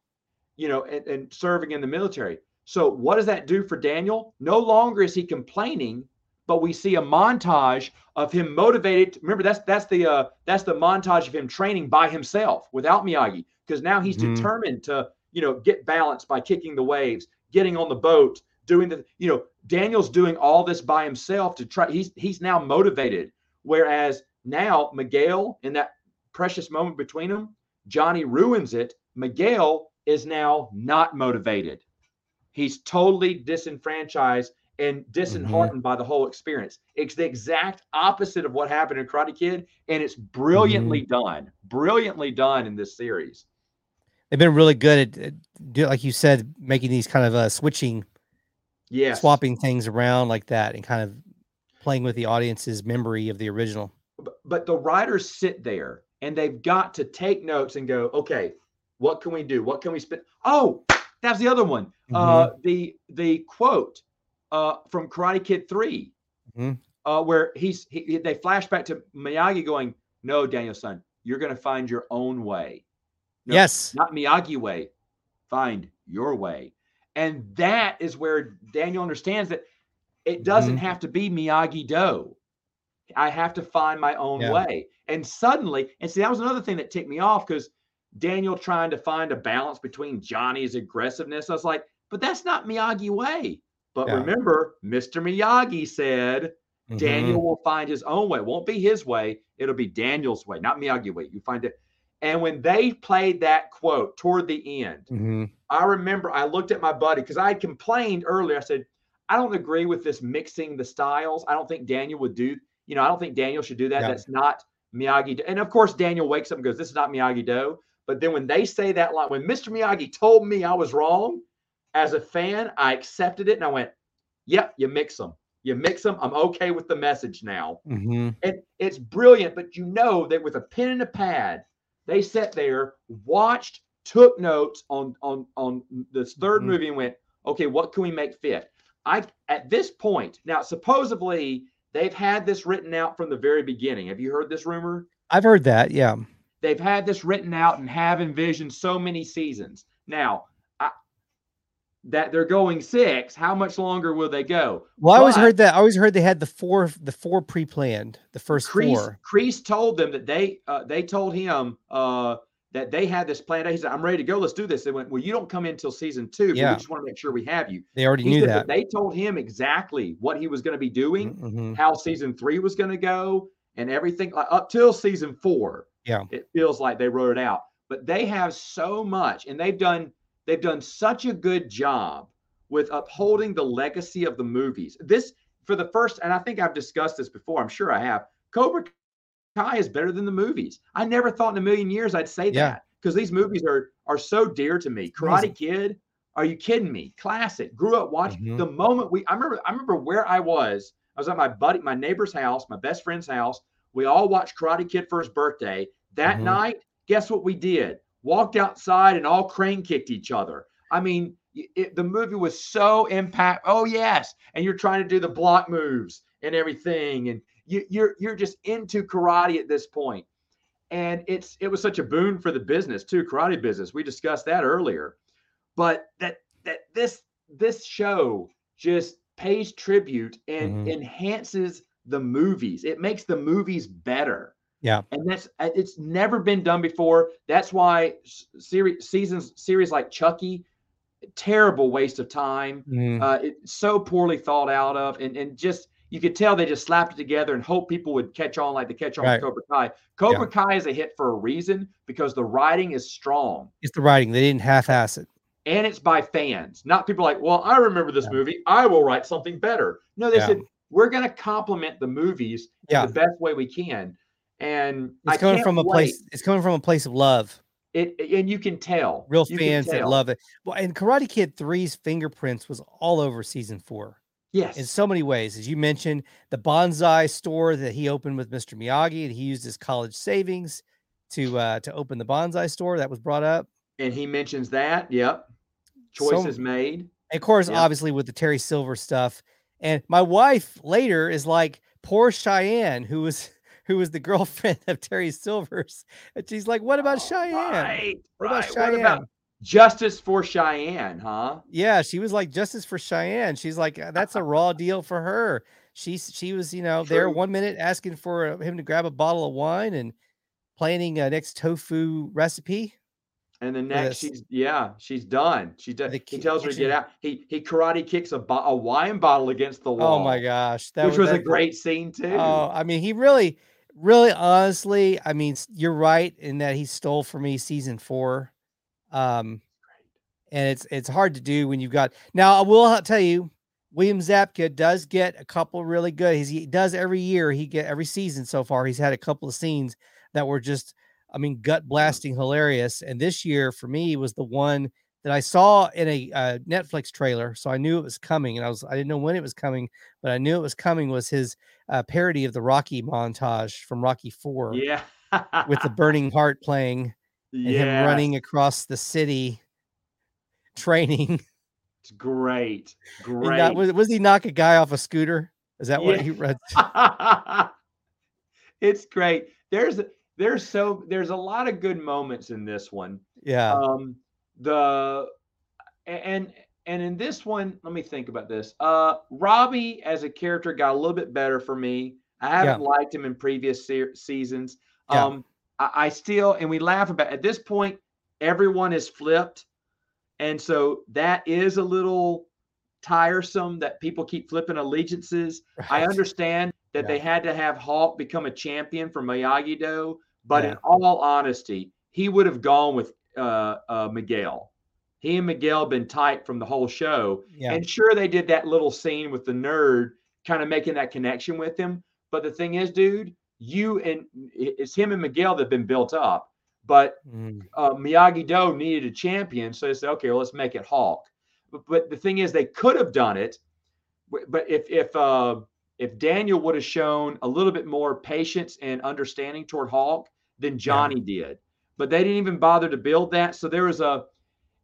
you know, and, and serving in the military. So, what does that do for Daniel? No longer is he complaining, but we see a montage of him motivated. Remember, that's that's the uh, that's the montage of him training by himself without Miyagi, because now he's Mhm. determined to, you know, get balance by kicking the waves, getting on the boat, doing the, you know, Daniel's doing all this by himself to try. He's he's now motivated, whereas now Miguel in that precious moment between them, Johnny ruins it. Miguel is now not motivated. He's totally disenfranchised and disheartened by the whole experience. It's the exact opposite of what happened in Karate Kid, and it's brilliantly done. Brilliantly done in this series. They've been really good at, at do, like you said, making these kind of uh, switching, yeah, swapping things around like that, and kind of playing with the audience's memory of the original. But, the writers sit there and they've got to take notes and go, okay, what can we do? What can we spend? Oh, that's the other one. Uh, the the quote uh, from Karate Kid 3 Mhm. uh, where he's he, they flash back to Miyagi going, "No, Daniel-san, you're going to find your own way. No, yes. not Miyagi way. Find your way." And that is where Daniel understands that it doesn't Mhm. have to be Miyagi Do. I have to find my own Yeah. way. And suddenly, and see, that was another thing that ticked me off because Daniel trying to find a balance between Johnny's aggressiveness. I was like, but that's not Miyagi way. But Yeah. remember, Mr. Miyagi said Mhm. Daniel will find his own way. It won't be his way. It'll be Daniel's way, not Miyagi way. You find it. And when they played that quote toward the end, Mhm. I remember I looked at my buddy because I had complained earlier. I said, I don't agree with this mixing the styles. I don't think Daniel would do, you know, I don't think Daniel should do that. Yeah. That's not Miyagi. And of course, Daniel wakes up and goes, This is not Miyagi Do. But then when they say that line, when Mr. Miyagi told me I was wrong, as a fan, I accepted it and I went, Yep, you mix them. You mix them. I'm okay with the message now. Mhm. And it's brilliant, but you know that with a pen and a pad, they sat there, watched, took notes on on on this 3rd Mhm. movie, and went, okay, what can we make fit? I at this point now, supposedly they've had this written out from the very beginning. Have you heard this rumor? I've heard that. Yeah. They've had this written out and have envisioned so many seasons. Now, I, that they're going six, how much longer will they go? Well, I always heard that. I always heard they had the four, the four pre-planned, the first Kreese, four. Kreese told them that they uh, they told him uh, that they had this planned. out. He said, "I'm ready to go. Let's do this." They went, "Well, you don't come in until season two. but Yeah. we just want to make sure we have you." They already He knew said that. they told him exactly what he was going to be doing, Mhm. how season three was going to go, and everything like, up till season four. Yeah. it feels like they wrote it out, but they have so much, and they've done they've done such a good job with upholding the legacy of the movies. This for the first, and I think I've discussed this before. I'm sure I have. Cobra Kai is better than the movies. I never thought in a million years I'd say Yeah. that because these movies are are so dear to me. Karate Kid, are you kidding me? Classic. Grew up watching Mhm. the moment we. I remember. I remember where I was. I was at my buddy, my neighbor's house, my best friend's house. We all watched Karate Kid for his birthday. That Mhm. night, guess what we did? Walked outside and all crane kicked each other. I mean, it, the movie was so impact. Oh yes, and you're trying to do the block moves and everything, and you, you're you're just into karate at this. And it's it was such a boon for the business too, karate business. We discussed that earlier, but that that this this show just pays tribute and Mhm. enhances the movies. It makes the movies better. Yeah. And that's it's never been done before. That's why series seasons series like Chucky, terrible waste of time. Mhm. Uh, it's so poorly thought out of, and and just you could tell they just slapped it together and hope people would catch on like they catch on Right. with Cobra Kai. Cobra Kai is a hit for a reason because the writing is strong it's the writing. They didn't half-ass it. and it's by fans, not people like, well, I remember this Yeah. movie. I will write something better. No, they Yeah. said we're going to complement the movies Yeah. in the best way we can. And It's I coming from a wait. place. It's coming from a place of love. It and you can tell Real You fans that love it. Well, and Karate Kid 3's fingerprints was all over season four Yes, in so many ways. As you mentioned, the bonsai store that he opened with Mr. Miyagi, and he used his college savings to uh to open the bonsai store. That was brought up. and he mentions that. Yep, So- choices made. And of course, Yeah. obviously with the Terry Silver stuff. And my wife later is like, poor Cheyenne, who was who was the girlfriend of Terry Silver's. And she's like, What about Oh, Cheyenne? Right, What about right. What about Cheyenne? Justice for Cheyenne? Huh? Yeah, she was like justice for Cheyenne. She's like, "Uh, that's a raw deal for her. She's she was, you know, there one minute asking for uh, him to grab a bottle of wine and planning a next tofu recipe. And the next, she's yeah, she's done. She does. He tells her to get out. He he karate kicks a, bo- a wine bottle against the wall. Oh my gosh, that which was a great scene too. Oh, I mean, he really, really, honestly, I mean, you're right in that he stole for me season four. Um, and it's it's hard to do when you've got now. I will tell you, William Zabka does get a couple really good. He's, he does every year. He get every season so far. He's had a couple of scenes that were just, I mean, gut blasting hilarious. And this year for me was the one that I saw in a uh, Netflix trailer, so I knew it was coming. And I was I didn't know when it was coming, but I knew it was coming. Was his uh, parody of the Rocky montage from Rocky Four yeah, with the burning heart playing and him running across the city training. It's great, great. knock- was, was he knock a guy off a scooter? Is that what Yeah. he read? it's great. There's there's so there's a lot of good moments in this one. Yeah. Um, the and and in this one, let me think about this. Uh, Robbie as a character got a little bit better for me. I haven't liked him in previous se- seasons. Yeah. I, I still and we laugh about at this point. Everyone is flipped, and so that is a little tiresome that people keep flipping allegiances. I understand that Yeah. they had to have Hawk become a champion for Miyagi Do, but in all honesty, he would have gone with uh, uh, Miguel. He and Miguel been tight from the whole show, Yeah. and sure they did that little scene with the nerd, kind of making that connection with him. But the thing is, dude, you and it's him and Miguel that've been built up, but Mm, uh, Miyagi Do needed a champion, so they said, okay, well, let's make it Hawk. But, but the thing is, they could have done it, but if if uh, if Daniel would have shown a little bit more patience and understanding toward Hawk than Johnny did, but they didn't even bother to build that. So there was a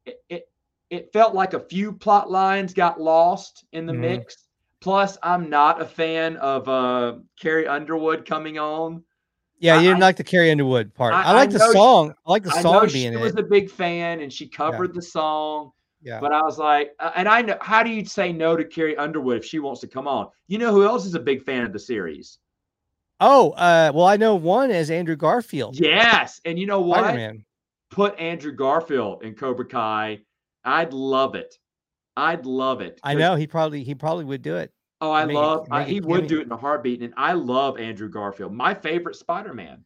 it it, it felt like a few plot lines got lost in the Mhm. mix. Plus, I'm not a fan of uh, Carrie Underwood coming on. Yeah, you didn't I- like the Carrie Underwood part. I, I- I like the know she- song. I like the I know song she being in was it. a big fan and she covered the song. Yeah. But I was like, uh, and I know how do you say no to Carrie Underwood if she wants to come on? You know who else is a big fan of the series? Oh, uh, well, I know one as Andrew Garfield. Yes, and you know what? Spider-Man. Put Andrew Garfield in Cobra Kai. I'd love it. I'd love it. I know he probably he probably would do it. Oh, I Make it- love. I, make he would do it in a heartbeat, and I love Andrew Garfield. My favorite Spider-Man.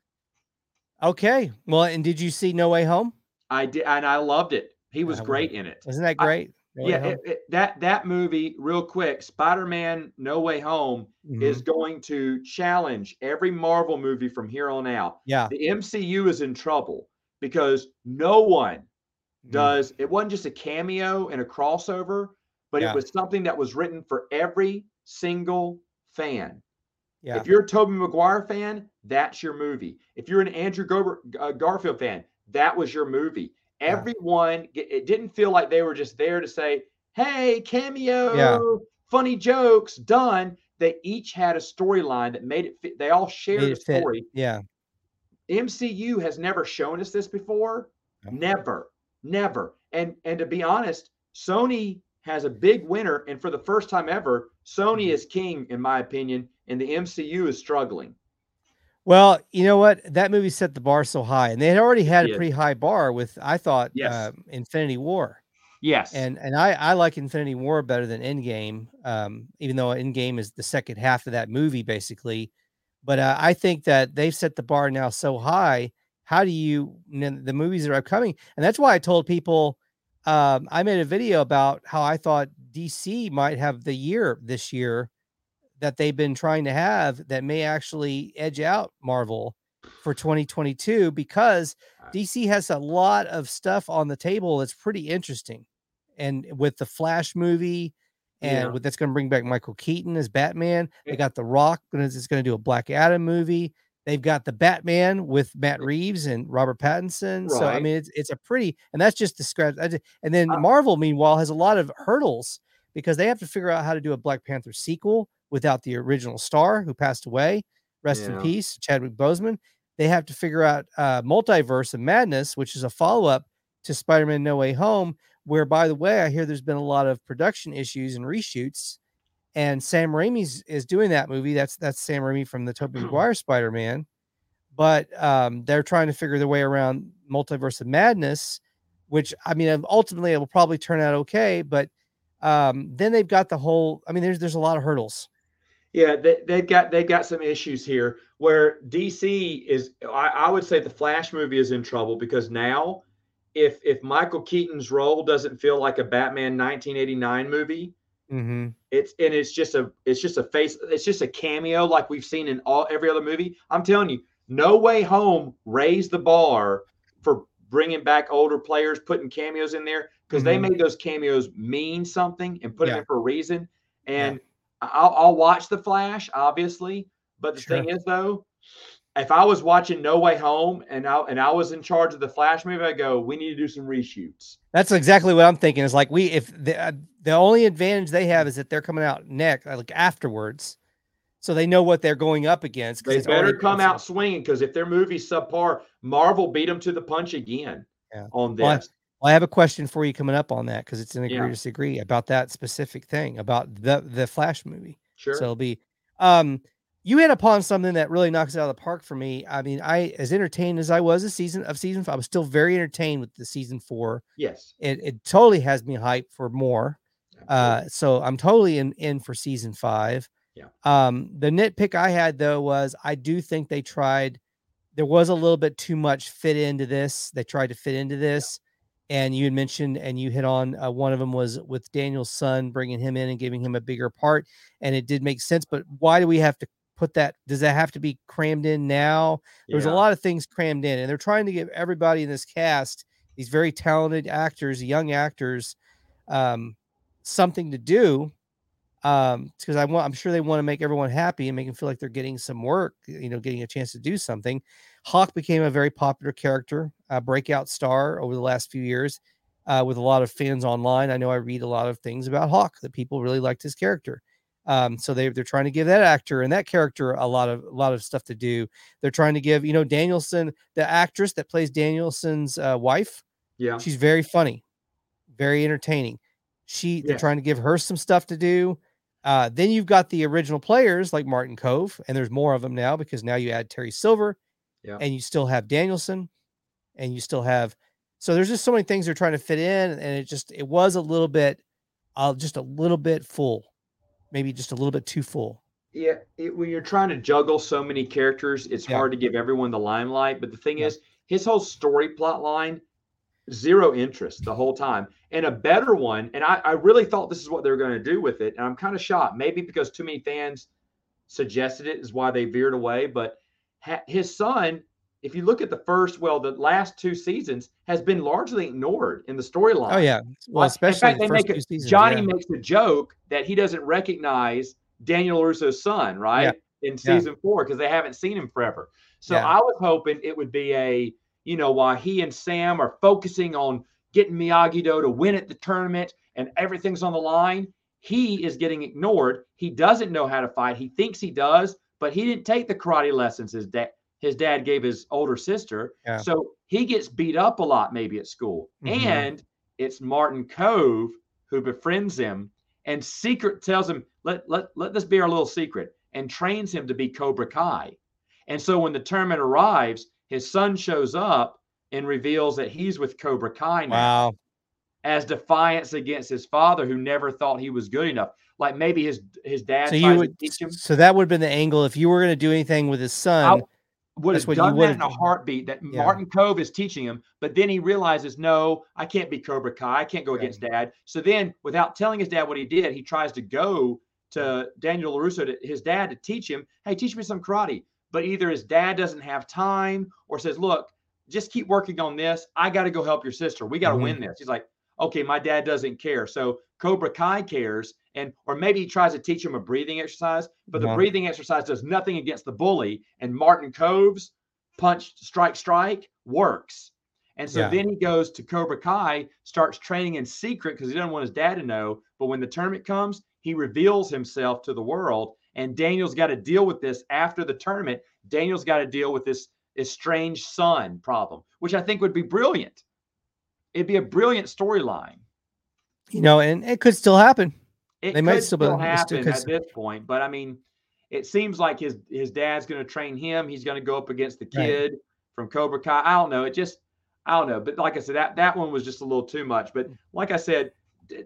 Okay. Well, and did you see No Way Home? I did, and I loved it. He was I love great in it. Isn't that I- great? No yeah, it, it, that that movie, real quick, Spider-Man: No Way Home Mhm. is going to challenge every Marvel movie from here on out. yeah. The MCU is in trouble because no one Mm. does. It wasn't just a cameo and a crossover, but Yeah. it was something that was written for every single fan. Yeah. If you're a Tobey Maguire fan, that's your movie. If you're an Andrew Gar- uh, Garfield fan, that was your movie. Yeah. Everyone, it didn't feel like they were just there to say, "Hey, cameo, funny jokes, done." They each had a storyline that made it fit. They all shared a it fit. story. Yeah. MCU has never shown us this before. Never, never. And and to be honest, Sony has a big winner, and for the first time ever, Sony Mhm. is king, in my opinion. and the MCU is struggling. Well, you know what? That movie set the bar so high, and they had already had a pretty high bar with, I thought, Yes. uh, Infinity War, Yes. and and I I like Infinity War better than Endgame, um, even though Endgame is the second half of that movie basically. But uh, I think that they've set the bar now so high. How do you you know, the movies that are upcoming? And that's why I told people um, I made a video about how I thought DC might have the year this year that they've been trying to have that may actually edge out Marvel for 2022 because DC has a lot of stuff on the table that's pretty interesting. And with the Flash movie and Yeah. with that's going to bring back Michael Keaton as Batman, they got The Rock is going to do a Black Adam movie. They've got the Batman with Matt Reeves and Robert Pattinson. So I mean, it's it's a pretty, and that's just the scratch. And then Uh Marvel, meanwhile, has a lot of hurdles because they have to figure out how to do a Black Panther sequel without the original star who passed away. Rest in peace, Chadwick Boseman. They have to figure out uh, Multiverse of Madness, which is a follow up to Spider Man No Way Home. Where, by the way, I hear there's been a lot of production issues and reshoots, and Sam Raimi's is doing that movie. That's that's Sam Raimi from the Tobey Maguire Spider Man, but um, they're trying to figure their way around Multiverse of Madness, which I mean, ultimately it will probably turn out okay. But um, then they've got the whole. I mean, there's there's a lot of hurdles. Yeah, they, they've got they've got some issues here where DC is. I, I would say the Flash movie is in trouble because now, if if Michael Keaton's role doesn't feel like a Batman 1989 movie, Mm-hmm. it's and it's just a it's just a face it's just a cameo like we've seen in all every other movie. I'm telling you, No Way Home raised the bar for bringing back older players, putting cameos in there because they Mhm. made those cameos mean something and put Yeah. it in for a reason. And I'll, I'll watch the Flash, obviously, but the thing is though, if I was watching No Way Home and I and I was in charge of the Flash movie, I go, we need to do some reshoots. That's exactly what I'm thinking. Is like we if the uh, the only advantage they have is that they're coming out next, like afterwards, so they know what they're going up against. They it's better come it's- out swinging because if their movie's subpar, Marvel beat them to the punch again Yeah. on Well, I- this. Well, I have a question for you coming up on that because it's an agree Yeah. disagree about that specific thing about the the Flash movie. Sure. So it'll be um you hit upon something that really knocks it out of the park for me. I mean, I as entertained as I was a season of season five, I was still very entertained with the season four. yes. It it totally has me hyped for more. Uh so I'm totally in in for season five. Yeah. Um the nitpick I had though was I do think they tried there was a little bit too much fit into this. They tried to fit into this. And you had mentioned, and you hit on uh, one of them was with Daniel's son, bringing him in and giving him a bigger part, and it did make sense. But why do we have to put that? Does that have to be crammed in now? There's Yeah. a lot of things crammed in, and they're trying to give everybody in this cast, these very talented actors, young actors, um, something to do. Um, because I want, I'm sure they want to make everyone happy and make them feel like they're getting some work, you know, getting a chance to do something. Hawk became a very popular character, a breakout star over the last few years, uh, with a lot of fans online. I know I read a lot of things about Hawk that people really liked his character. Um, so they they're trying to give that actor and that character a lot of a lot of stuff to do. They're trying to give, you know, Daniel-san, the actress that plays Daniel-san's uh, wife. Yeah. She's very funny, very entertaining. She they're trying to give her some stuff to do. Uh, then you've got the original players like Martin Kove, and there's more of them now because now you add Terry Silver, Yeah. and you still have Daniel-san, and you still have. So there's just so many things they're trying to fit in, and it just it was a little bit, uh, just a little bit full, maybe just a little bit too full. Yeah, it, when you're trying to juggle so many characters, it's Yeah. hard to give everyone the limelight. But the thing Yeah. is, his whole story plot line, zero interest the whole time. And a better one, and I, I really thought this is what they were going to do with it. And I'm kind of shocked, maybe because too many fans suggested it is why they veered away. But ha- his son, if you look at the first, well, the last two seasons, has been largely ignored in the storyline. Oh yeah, well especially in fact, the first a- two seasons. Johnny yeah. makes a joke that he doesn't recognize Daniel Russo's son, right? In Yeah. season four, because they haven't seen him forever. So Yeah. I was hoping it would be a, you know, while he and Sam are focusing on getting Miyagi Do to win at the tournament and everything's on the line, he is getting ignored. He doesn't know how to fight. He thinks he does, but he didn't take the karate lessons his dad his dad gave his older sister. Yeah. So he gets beat up a lot maybe at school. Mhm. And it's Martin Kove who befriends him and secret tells him, let, let, let this be our little secret. and trains him to be Cobra Kai. And so when the tournament arrives, his son shows up and reveals that he's with Cobra Kai now Wow. as defiance against his father, who never thought he was good enough. Like maybe his his dad So you to would teach him. so that would have been the angle if you were going to do anything with his son. Would That's have done that in a heartbeat. That Yeah. Martin Kove is teaching him, but then he realizes, no, I can't be Cobra Kai. I can't go Right. against Dad. So then, without telling his dad what he did, he tries to go to Daniel LaRusso, to his dad, to teach him, hey, teach me some karate. But either his dad doesn't have time, or says, look, just keep working on this. I got to go help your sister. We got to Mhm. win this. He's like, okay, my dad doesn't care. So Cobra Kai cares, and or maybe he tries to teach him a breathing exercise, but the Uh-huh. breathing exercise does nothing against the bully. And Martin Kove's punch, strike, strike works. And so Yeah. then he goes to Cobra Kai, starts training in secret because he doesn't want his dad to know. But when the tournament comes, he reveals himself to the world. And Daniel's got to deal with this after the tournament. Daniel's got to deal with this estranged son problem, which I think would be brilliant. It'd be a brilliant storyline. you know, and it could still happen. It They might still still still happen could at this point, but I mean, it seems like his his dad's going to train him. He's going to go up against the Right. kid from Cobra Kai. I don't know. It just I don't know. But like I said, that that one was just a little too much. But like I said,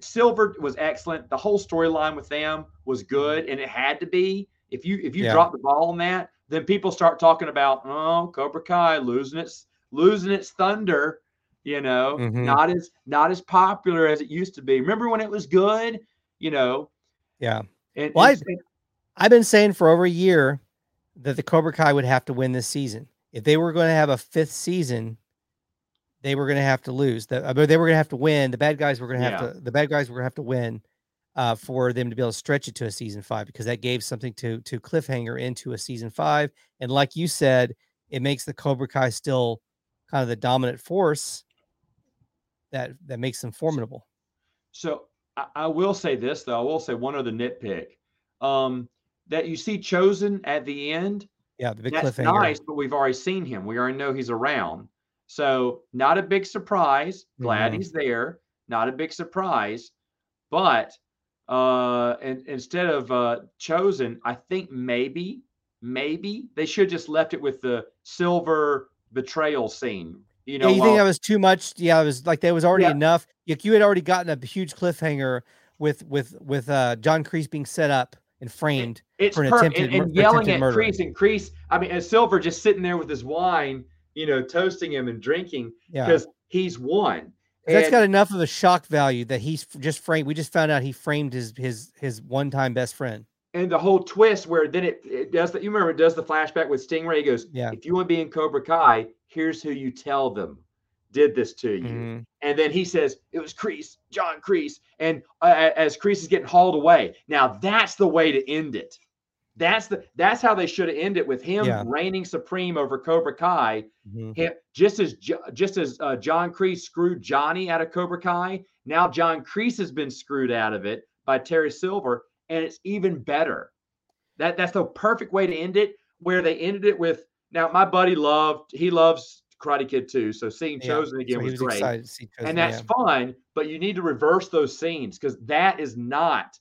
Silver was excellent. The whole storyline with them was good, and it had to be. If you if you Yeah. drop the ball on that, then people start talking about oh Cobra Kai losing its losing its thunder. You know, Mhm. not as not as popular as it used to be. Remember when it was good? You know, Yeah. and, Well, and- I- I've been saying for over a year that the Cobra Kai would have to win this season. If they were going to have a fifth season, they were going to have to lose. The, but they were going to have to win. The bad guys were going to have Yeah. to. The bad guys were going to have to win uh, for them to be able to stretch it to a season five because that gave something to to cliffhanger into a season five. And like you said, it makes the Cobra Kai still kind of the dominant force that that makes them formidable. So I, I will say this though. I will say one other nitpick. Um, that you see Chozen at the end. Yeah, the big that's nice, but we've already seen him. We already know he's around. So not a big surprise. Glad Mhm. he's there. Not a big surprise. But uh and instead of uh Chozen, I think maybe, maybe they should just left it with the silver betrayal scene. You know, yeah, you while- think that was too much? Yeah, it was like there was already Yeah. enough. Like you had already gotten a huge cliffhanger with with with uh John Kreese being set up and framed. It's for an perfect. attempted And, mur- and for yelling at murder. Kreese and Kreese. I mean, and Silver just sitting there with his wine, you know, toasting him and drinking Yeah, because he's won. That's got enough of a shock value that he's just framed. We just found out he framed his his his one time best friend. and the whole twist where then it, it does that. You remember it does the flashback with Stingray. He goes, Yeah. if you want to be in Cobra Kai, here's who you tell them did this to you. Mhm. And then he says it was Kreese, John Kreese, and uh, as Kreese is getting hauled away. Now that's the way to end it. That's the that's how they should have ended with him Yeah. reigning supreme over Cobra Kai. Mhm. him, just as just as uh, John Kreese screwed Johnny out of Cobra Kai, now John Kreese has been screwed out of it by Terry Silver, and it's even better. That that's the perfect way to end it. Where they ended it with now, my buddy loved he loves Karate Kid too, so seeing Yeah, Chozen again so was, was great, Chozen, and that's yeah. fine. But you need to reverse those scenes because that is not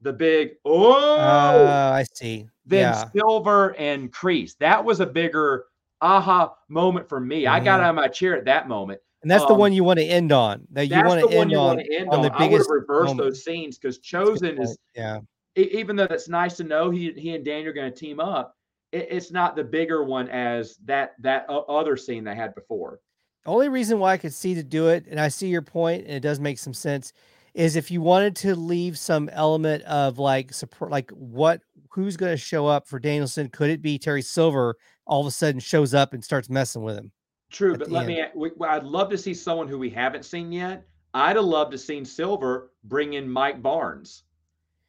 the big oh Uh, I see. Then Yeah, Silver and Kreese. That was a bigger aha moment for me. I got out of my chair at that moment. and that's the um, one you want to end on. That you want to end on. end on on. the I would have biggest reversed moment. those scenes because That's a good Chozen is. Yeah, even though that's nice to know he he and Daniel are going to team up. It, it's not the bigger one as that that other scene they had before. only reason why I could see to do it, and I see your point, and it does make some sense, is if you wanted to leave some element of like support, like what, who's going to show up for Daniel-san? Could it be Terry Silver all of a sudden shows up and starts messing with him? True, but let me. We, I'd love to see someone who we haven't seen yet. I'd have loved to seen Silver bring in Mike Barnes.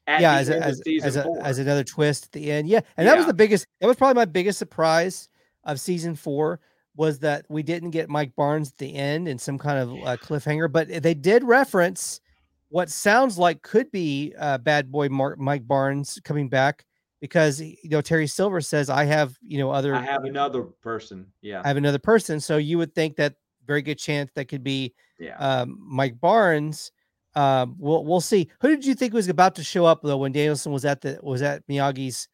Yeah, as a, as, as, a, as another twist at the end. Yeah, and that was the biggest. That was probably my biggest surprise of season four was that we didn't get Mike Barnes at the end in some kind of uh, cliffhanger, but they did reference what sounds like could be uh, Bad Boy Mark, Mike Barnes coming back because you know Terry Silver says I have you know other I have another person. Yeah, I have another person, so you would think that very good chance that could be yeah. um, Mike Barnes. Um, we'll we'll see. Who did you think was about to show up though when Daniel-san was at the was at Miyagi's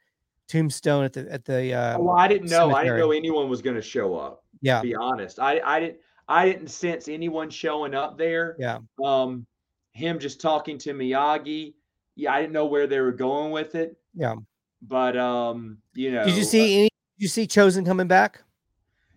tombstone at the at the uh, well, I didn't know. I didn't know anyone was going to show up. yeah To be honest, I I didn't I didn't sense anyone showing up there. yeah Um, him just talking to Miyagi. Yeah, I didn't know where they were going with it. Yeah. But um, you know, did you see any did you see Chozen coming back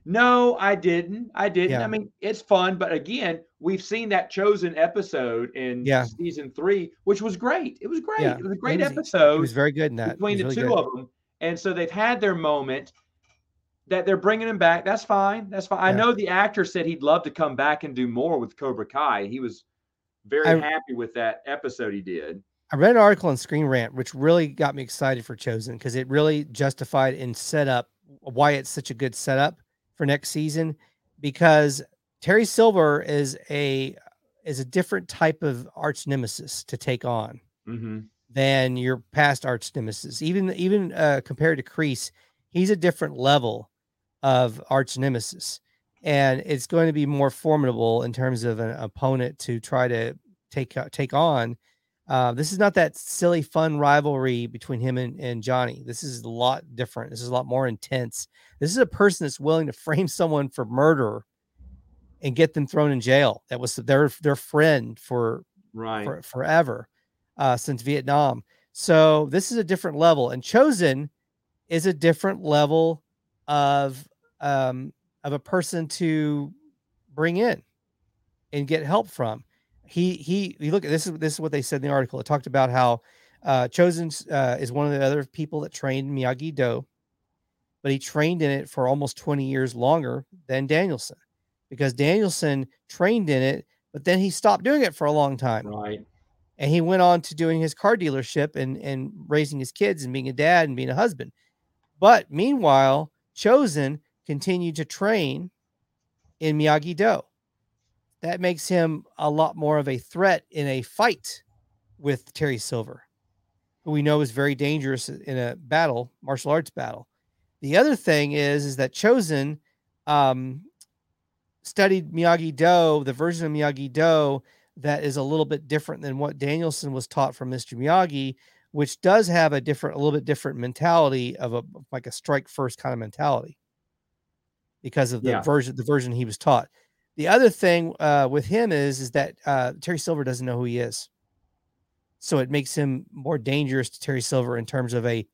No, I didn't. I didn't. Yeah. I mean, it's fun, but again, we've seen that Chozen episode in Yeah. season three, which was great. It was great. Yeah. It was a great It was- episode It was very good in that between the was two good. of them. And so they've had their moment that they're bringing him back. That's fine. That's fine. I know the actor said he'd love to come back and do more with Cobra Kai. He was very I- happy with that episode he did. I read an article on Screen Rant, which really got me excited for Chozen because it really justified and set up why it's such a good setup for next season. Because Terry Silver is a is a different type of arch nemesis to take on hmm than your past arch nemesis. Even even uh, compared to Kreese, he's a different level of arch nemesis, and it's going to be more formidable in terms of an opponent to try to take uh, take on. Uh, this is not that silly fun rivalry between him and, and Johnny. This is a lot different. This is a lot more intense. This is a person that's willing to frame someone for murder and get them thrown in jail. That was their their friend for Right. for forever uh, since Vietnam. So this is a different level, and Chozen is a different level of um, of a person to bring in and get help from. He he. You look at this is this is what they said in the article. It talked about how uh, Chozen uh, is one of the other people that trained Miyagi Do, but he trained in it for almost twenty years longer than Daniel-san, because Daniel-san trained in it, but then he stopped doing it for a long time Right. and he went on to doing his car dealership and and raising his kids and being a dad and being a husband. But meanwhile, Chozen continued to train in Miyagi Do. That makes him a lot more of a threat in a fight with Terry Silver, who we know is very dangerous in a battle, martial arts battle. The other thing is, is that Chozen um, studied Miyagi Do, the version of Miyagi Do that is a little bit different than what Daniel-san was taught from Mr. Miyagi, which does have a different, a little bit different mentality of a like a strike first kind of mentality because of the Yeah. version, the version he was taught. The other thing uh, with him is is that uh, Terry Silver doesn't know who he is, so it makes him more dangerous to Terry Silver in terms of a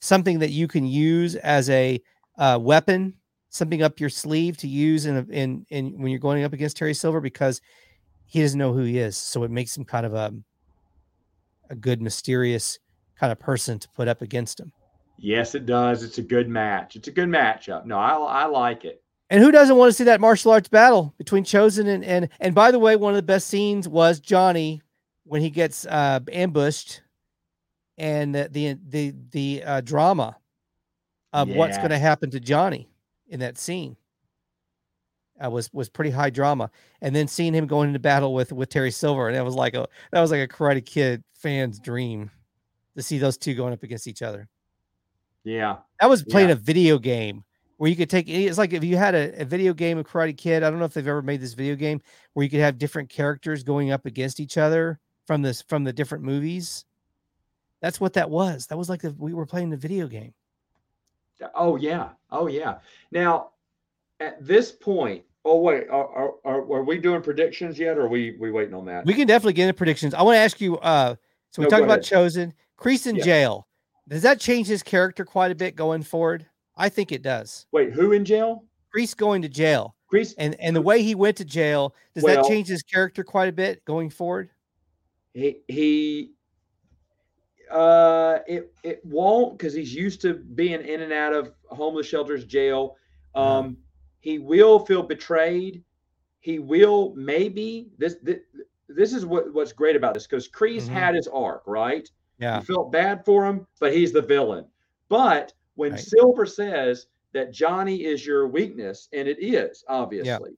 something that you can use as a uh, weapon, something up your sleeve to use in a, in in when you're going up against Terry Silver because he doesn't know who he is. So it makes him kind of a a good mysterious kind of person to put up against him. Yes, it does. It's a good match. It's a good matchup. No, I I like it. And who doesn't want to see that martial arts battle between Chozen and and and by the way, one of the best scenes was Johnny when he gets uh ambushed and the the the, the uh, drama of what's going to happen to Johnny in that scene. Uh, was was pretty high drama, and then seeing him going into battle with with Terry Silver, and that was like a that was like a Karate Kid fan's dream to see those two going up against each other. Yeah. That was playing Yeah. a video game where you could take. It's like if you had a, a video game of Karate Kid. I don't know if they've ever made this video game where you could have different characters going up against each other from this from the different movies. That's what that was. That was like the, we were playing the video game. Oh yeah. Oh yeah. Now, at this point, oh wait, are, are, are, are we doing predictions yet, or are we we waiting on that? We can definitely get into predictions. I want to ask you. uh So we No, talked about ahead. Chozen, Kreese in Yeah. jail. Does that change his character quite a bit going forward? I think it does. Wait, who in jail? Kreese going to jail, Kreese. and and the way he went to jail, does Well- that change his character quite a bit going forward? He he. Uh, it it won't because he's used to being in and out of homeless shelters, jail. Um, he will feel betrayed. He will maybe this this, this is what what's great about this because Kreese Mhm. had his arc right. Yeah. You felt bad for him, but he's the villain. But when Right. Silver says that Johnny is your weakness, and it is obviously,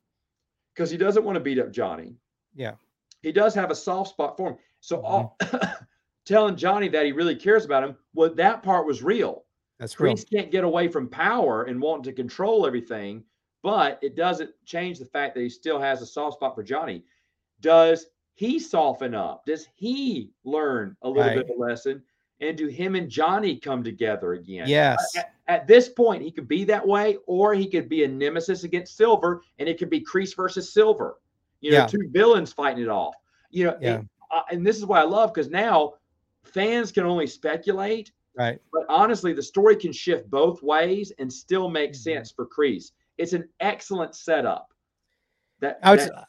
because he doesn't want to beat up Johnny. Yeah. He does have a soft spot for him. So Mhm. all, telling Johnny that he really cares about him, well, that part was real. That's real. Kreese can't get away from power and wanting to control everything, but it doesn't change the fact that he still has a soft spot for Johnny. Does he soften up? Does he learn a little bit of a lesson? and do him and Johnny come together again? Yes. At, at this point, he could be that way, or he could be a nemesis against Silver, and it could be Kreese versus Silver. You know, Yeah. two villains fighting it off. You know, Yeah. and, uh, and this is what I love because now fans can only speculate, Right. but honestly, the story can shift both ways and still make Mhm. sense for Kreese. It's an excellent setup that that,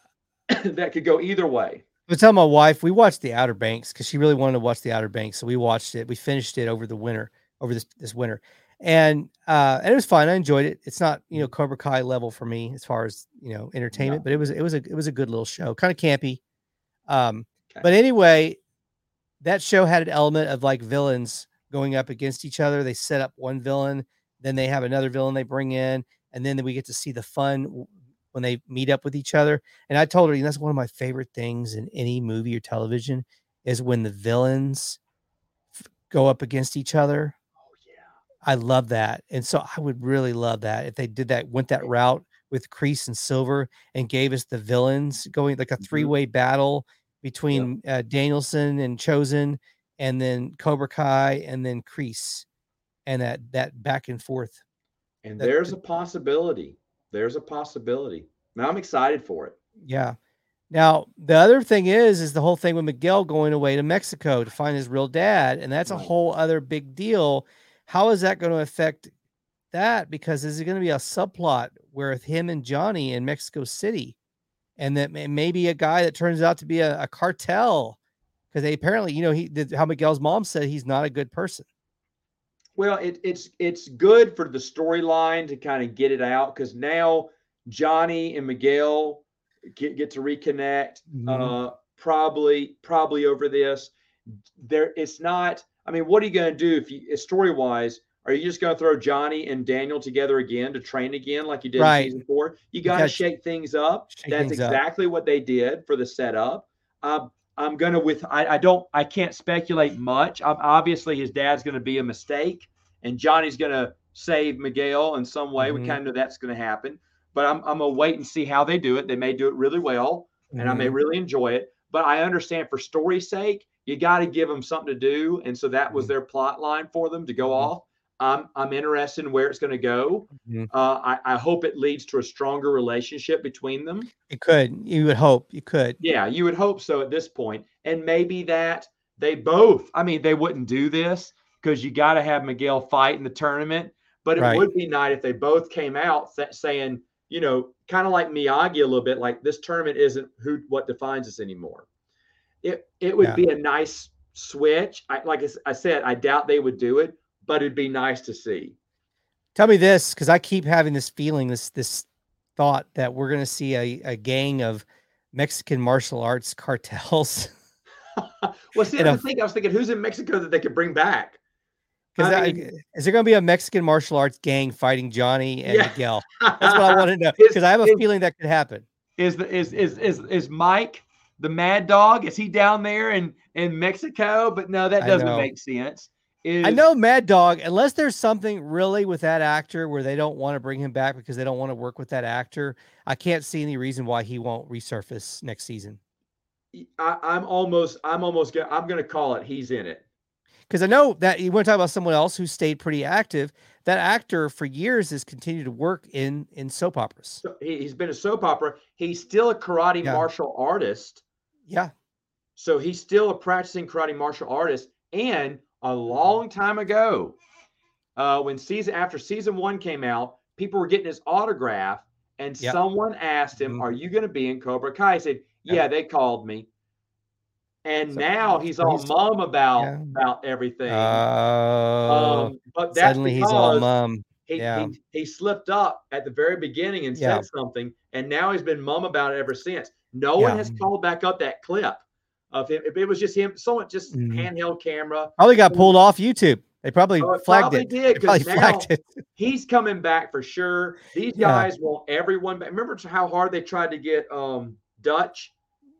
that could go either way. I was telling my wife we watched the Outer Banks because she really wanted to watch the Outer Banks, so we watched it. We finished it over the winter, over this this winter, and uh, and it was fine. I enjoyed it. It's not you know Cobra Kai level for me as far as you know entertainment, but it was it was a it was a good little show, kind of campy. Um, Okay. but anyway, that show had an element of like villains going up against each other. They set up one villain, then they have another villain they bring in, and then we get to see the fun when they meet up with each other. And I told her, you know, that's one of my favorite things in any movie or television is when the villains f- go up against each other. Oh yeah. I love that. And so I would really love that if they did that, went that route with Kreese and Silver and gave us the villains going like a Mhm. three way battle between uh, Daniel-san and Chozen and then Cobra Kai and then Kreese and that, that back and forth. And That- there's a possibility. There's a possibility. Now I'm excited for it. Yeah. Now the other thing is, is the whole thing with Miguel going away to Mexico to find his real dad, and that's a whole other big deal. How is that going to affect that? Because is it going to be a subplot where with him and Johnny in Mexico City, and that may- maybe a guy that turns out to be a, a cartel? Because they apparently, you know, he did how Miguel's mom said he's not a good person. Well, it, it's it's good for the storyline to kind of get it out because now Johnny and Miguel get, get to reconnect. Mhm. Uh, probably probably over this. There, it's not. I mean, what are you going to do if you story wise? Are you just going to throw Johnny and Daniel together again to train again like you did Right. in season four? You got to shake things up. shake That's things up. exactly what they did for the setup. Um, I'm gonna with I, I don't I can't speculate much. Um obviously, his dad's gonna be a mistake, and Johnny's gonna save Miguel in some way. Mhm. We kind of know that's gonna happen, but I'm I'm gonna wait and see how they do it. They may do it really well, and I may Mhm. really enjoy it. But I understand for story's sake, you got to give them something to do, and so that was Mhm. their plot line for them to go Mhm. off. I'm I'm interested in where it's going to go. Mhm. Uh, I, I hope it leads to a stronger relationship between them. You could, you would hope, you could. Yeah, you would hope so at this point. And maybe that they both, I mean, they wouldn't do this because you got to have Miguel fight in the tournament. But it Right. would be nice if they both came out sa- saying, you know, kind of like Miyagi a little bit, like this tournament isn't who what defines us anymore. It it would Yeah. be a nice switch. I, like I said, I doubt they would do it, but it'd be nice to see. Tell me this, because I keep having this feeling, this this thought that we're going to see a, a gang of Mexican martial arts cartels. well, see, I a- think I was thinking, who's in Mexico that they could bring back? Because I mean- is there going to be a Mexican martial arts gang fighting Johnny and Yeah. Miguel? That's what I want to know. Because I have a is- feeling that could happen. is the is is is is Mike the Mad Dog? Is he down there in in Mexico? But no, that doesn't make sense. Is, I know Mad Dog, unless there's something really with that actor where they don't want to bring him back because they don't want to work with that actor, I can't see any reason why he won't resurface next season. I, I'm almost I'm almost gonna I'm gonna call it. He's in it. Because I know that you want to talk about someone else who stayed pretty active. That actor for years has continued to work in in soap operas. So he, he's been a soap opera. He's still a karate Yeah. martial artist. Yeah, So he's still a practicing karate martial artist. And a long time ago, uh, when season after season one came out, people were getting his autograph, and Yep. someone asked him. "Are you going to be in Cobra Kai?" He said, Yep. "Yeah, they called me." And So- now he's all he's- mum about yeah. about everything. Oh, um, but that's suddenly he's all mum. he, yeah. he he slipped up at the very beginning and Yeah. said something, and now he's been mum about it ever since. No one has called back up that clip of him. If it was just him, someone just Mhm. handheld camera, Probably got pulled off YouTube. They probably Oh, it flagged probably it. did, They probably flagged it. he's coming back for sure. These Yeah. guys want everyone back. Remember how hard they tried to get um Dutch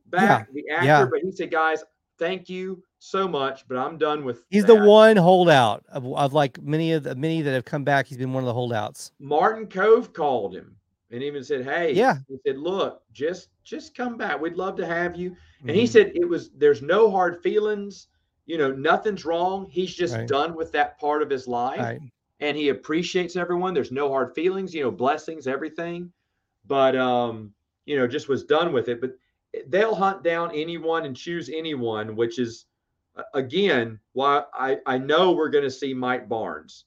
back, the actor, yeah. but he said, "Guys, thank you so much, but I'm done with." He's the one holdout of, of like many of the many that have come back. He's been one of the holdouts. Martin Kove called him and even said, "Hey, Yeah. he said, look, just just come back. We'd love to have you." And he Mhm. said it was there's no hard feelings. you know, nothing's wrong. He's just Right. done with that part of his life Right. and he appreciates everyone. There's no hard feelings, you know, blessings, everything. But um, you know, just was done with it. But they'll hunt down anyone and choose anyone, which is again why I I know we're going to see Mike Barnes.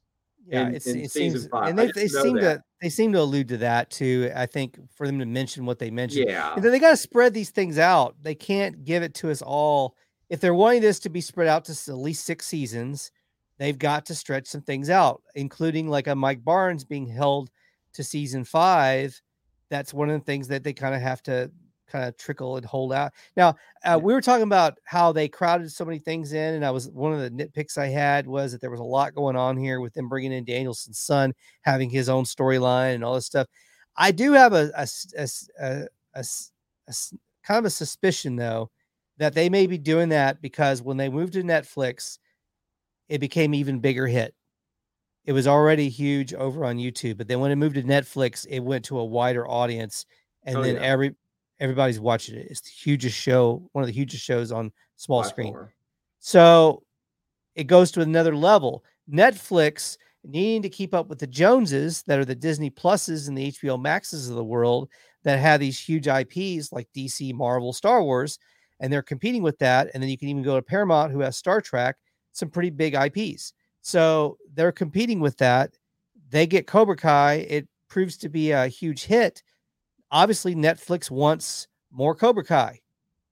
Yeah, in- it seems, and they, they seem that. to they seem to allude to that too. I think for them to mention what they mentioned, Yeah. And then they got to spread these things out. They can't give it to us all. If they're wanting this to be spread out to at least six seasons, they've got to stretch some things out, including like a Mike Barnes being held to season five. That's one of the things that they kind of have to kind of trickle and hold out. Now, uh, we were talking about how they crowded so many things in, and I was one of the nitpicks I had was that there was a lot going on here with them bringing in Daniel-san's son, having his own storyline and all this stuff. I do have a kind of a suspicion though that they may be doing that because when they moved to Netflix, it became even bigger hit. It was already huge over on YouTube, but then when it moved to Netflix, it went to a wider audience, and Oh, then yeah. every everybody's watching it. It's the hugest show, one of the hugest shows on small by screen. So it goes to another level. Netflix needing to keep up with the Joneses that are the Disney Pluses and the HBO Maxes of the world that have these huge IPs like DC, Marvel, Star Wars, and they're competing with that. And then you can even go to Paramount, who has Star Trek, some pretty big IPs. So they're competing with that. They get Cobra Kai. It proves to be a huge hit. Obviously, Netflix wants more Cobra Kai,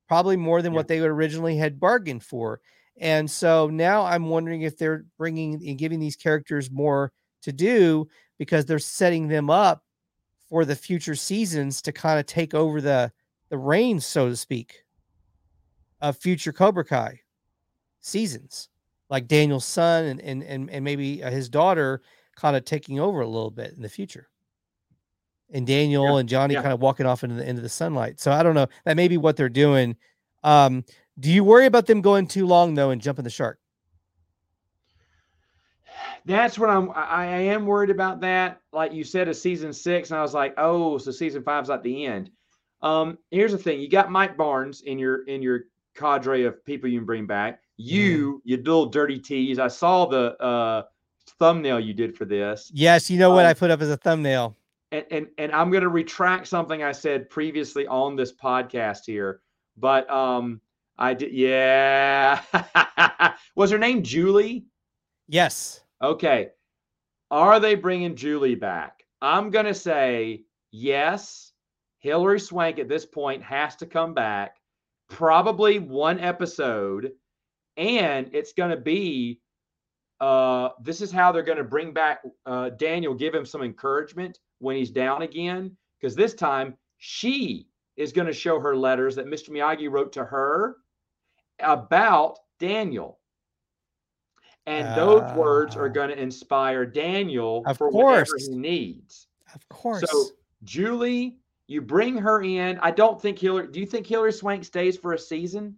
probably more than Yeah. what they originally had bargained for. And so now I'm wondering if they're bringing and giving these characters more to do because they're setting them up for the future seasons to kind of take over the the reins, so to speak, of future Cobra Kai seasons, like Daniel's son and and and, and maybe uh, his daughter kind of taking over a little bit in the future. And Daniel Yeah, and Johnny yeah. kind of walking off into the into the sunlight. So I don't know. That may be what they're doing. Um, do you worry about them going too long though and jumping the shark? That's what I'm. I, I am worried about that. Like you said, a season six, and I was like, oh, so season five's at the end. Um, here's the thing: you got Mike Barnes in your in your cadre of people you can bring back. You, you little dirty tease. I saw the uh, thumbnail you did for this, Yes, you know what Um, I put up as a thumbnail. And and and I'm going to retract something I said previously on this podcast here. But um, I did. Yeah, was her name Julie? Yes. Okay. Are they bringing Julie back? I'm going to say yes. Hilary Swank at this point has to come back, probably one episode. And it's going to be uh, this is how they're going to bring back uh, Daniel, give him some encouragement when he's down again. Because this time she is going to show her letters that Mr. Miyagi wrote to her about Daniel. And those words are Ah. going to inspire Daniel Of for whatever course. he needs. Of course. So, Julie, you bring her in. I don't think Hilary. Do you think Hilary Swank stays for a season?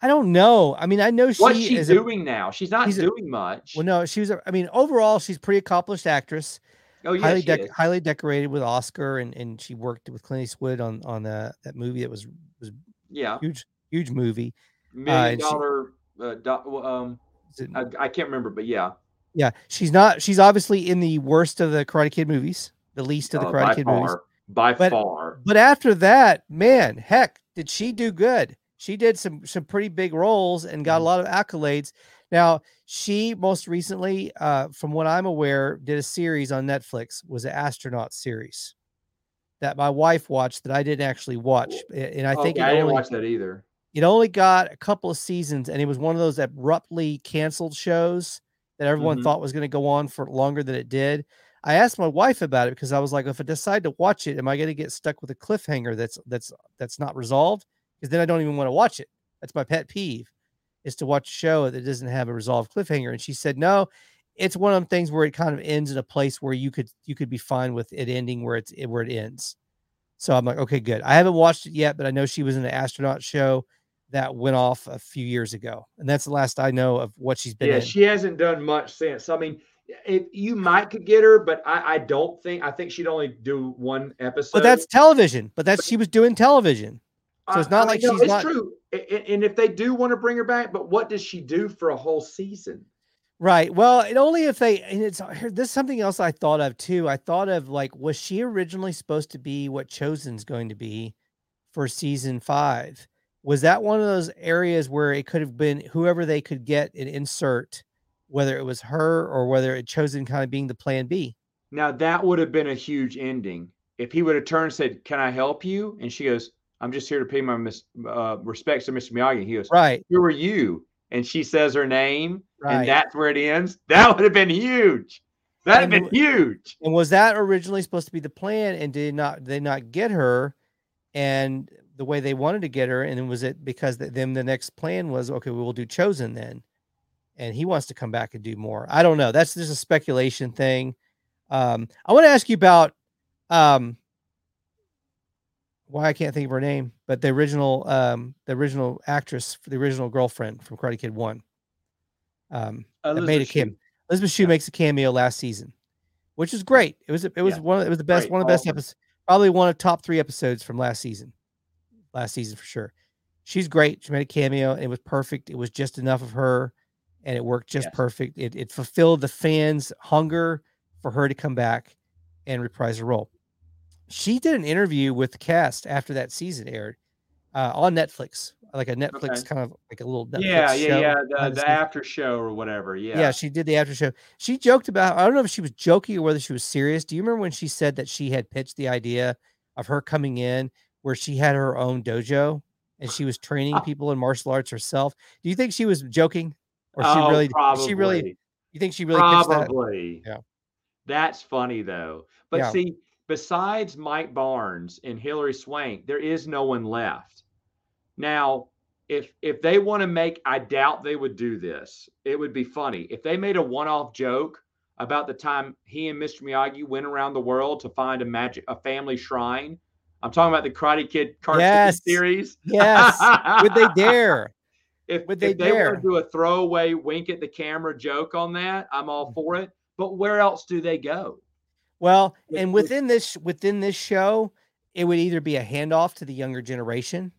I don't know. I mean, I know she What's she is a- doing now? She's not she's a- doing much. well, no, she was. A, I mean, overall, she's a pretty accomplished actress. Oh, yeah, highly is. highly decorated with Oscar, and and she worked with Clint Eastwood on on the, that movie that was was yeah, huge huge movie. million and she- Uh, do, um, it- I, I can't remember, but yeah, yeah, she's not. She's obviously in the worst of the Karate Kid movies, the least of the uh, Karate Kid far, movies. by But- far. But after that, man, heck, did she do good? She did some some pretty big roles and got a Mhm. lot of accolades. Now, she most recently, uh, from what I'm aware, did a series on Netflix, was an astronaut series that my wife watched that I didn't actually watch. And I think okay, I didn't only, watch that either. it only got a couple of seasons, and it was one of those abruptly canceled shows that everyone Mhm. thought was going to go on for longer than it did. I asked my wife about it because I was like, if I decide to watch it, am I going to get stuck with a cliffhanger that's that's that's not resolved? Because then I don't even want to watch it. That's my pet peeve, is to watch a show that doesn't have a resolved cliffhanger. And she said, no, it's one of them things where it kind of ends in a place where you could you could be fine with it ending where it's where it ends. So I'm like, okay, good. I haven't watched it yet, but I know she was in an astronaut show that went off a few years ago, and that's the last I know of what she's been Yeah, in. she hasn't done much since. I mean, if you might could get her, but I, I don't think. I think she'd only do one episode. but that's television. But that's she was doing television. so it's not I- like she's it's not- true. And if they do want to bring her back, but what does she do for a whole season? Right. Well, and only if they and it's here- this is something else I thought of too. I thought of like, was she originally supposed to be what Chozen's going to be for season five? Was that one of those areas where it could have been whoever they could get and insert, whether it was her or whether it Chozen kind of being the plan B? Now that would have been a huge ending if he would have turned and said, "Can I help you?" And she goes, "I'm just here to pay my mis- uh, respects to Mr. Miyagi." He goes, Right. "Who are you?" And she says her name, Right. and that's where it ends. That would have been huge. That'd have been huge. And was that originally supposed to be the plan? And did not they not get her? And the way they wanted to get her, and then was it because th- then the next plan was okay, we will do Chozen then, and he wants to come back and do more. I don't know. That's just a speculation thing. Um, I want to ask you about um, why I can't think of her name, but the original um, the original actress, the original girlfriend from Karate Kid One. Um, that made a Elizabeth Shue. Elizabeth Shue Yeah. makes a cameo last season, which is great. It was it was Yeah. one of, it was the best Great. one of the best episodes, probably one of top three episodes from last season. Last season for sure. She's great. She made a cameo. And it was perfect. It was just enough of her, and it worked just Yes. perfect. It it fulfilled the fans' hunger for her to come back and reprise her role. She did an interview with the cast after that season aired uh, on Netflix, like a Netflix Okay. kind of like a little Netflix Yeah, yeah, yeah. The, the the after show or whatever. Yeah. Yeah. she did the after show. She joked about I don't know if she was joking or whether she was serious. Do you remember when she said that she had pitched the idea of her coming in where she had her own dojo and she was training people in martial arts herself? Do you think she was joking or she oh, really probably. she really you think she really pitched that? Probably. Yeah. That's funny though. But Yeah. see, besides Mike Barnes and Hilary Swank, there is no one left. Now, if if they want to make, I doubt they would do this. It would be funny if they made a one-off joke about the time he and Mr. Miyagi went around the world to find a magic a family shrine. I'm talking about the Karate Kid cartoon Yes. series. Yes. Would they dare? If, Would if they they dare? want to do a throwaway wink at the camera joke on that, I'm all for Mm-hmm. it. But where else do they go? Well, and within this within this show, it would either be a handoff to the younger generation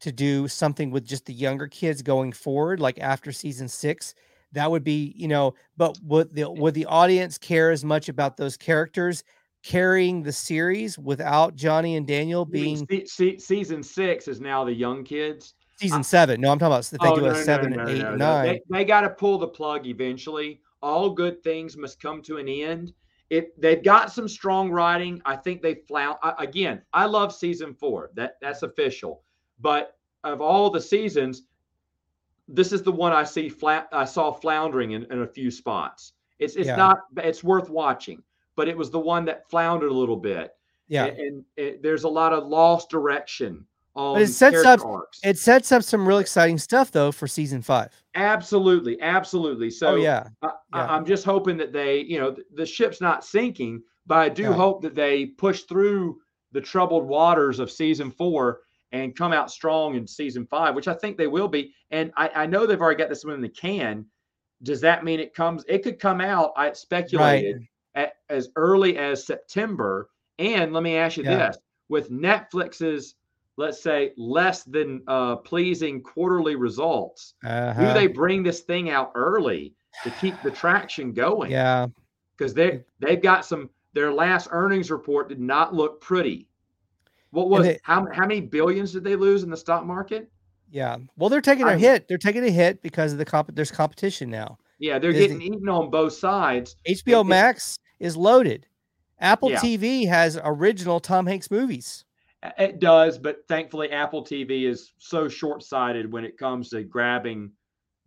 to do something with just the younger kids going forward, like after season six. That would be, you know, but would the would the audience care as much about those characters carrying the series without Johnny and Daniel being se- se- season six is now the young kids. season seven? No, I'm talking about if they Oh, do no, a seven no, and no, eight no, and no. nine. They, they got to pull the plug eventually. All good things must come to an end. If they've got some strong writing, I think they flound again. I love season four. That that's official. But of all the seasons, this is the one I see flat. I saw floundering in, in a few spots. It's it's Yeah. not. It's worth watching, but it was the one that floundered a little bit. yeah. and, and it, there's a lot of lost direction Um, on. it sets up- arcs. It sets up some real exciting stuff though for season five. Absolutely, absolutely. So oh yeah. I, yeah. I, am just hoping that they, you know, the ship's not sinking, but I do Yeah. hope that they push through the troubled waters of season four and come out strong in season five, which I think they will be. And I, I know they've already got this one in the can. Does that mean it comes? It could come out. I speculated at, as early as September. And let me ask you Yeah. this: with Netflix's, let's say, less than uh, pleasing quarterly results, Uh-huh. do they bring this thing out early to keep the traction going? Yeah. because they they've got some. Their last earnings report did not look pretty. What was they- how how many billions did they lose in the stock market? Yeah. Well, they're taking a hit. They're taking a hit because of the comp. There's competition now. Yeah, they're Disney- getting eaten on both sides. HBO it- Max is loaded. Apple Yeah. TV has original Tom Hanks movies. It does, but thankfully Apple TV is so short-sighted when it comes to grabbing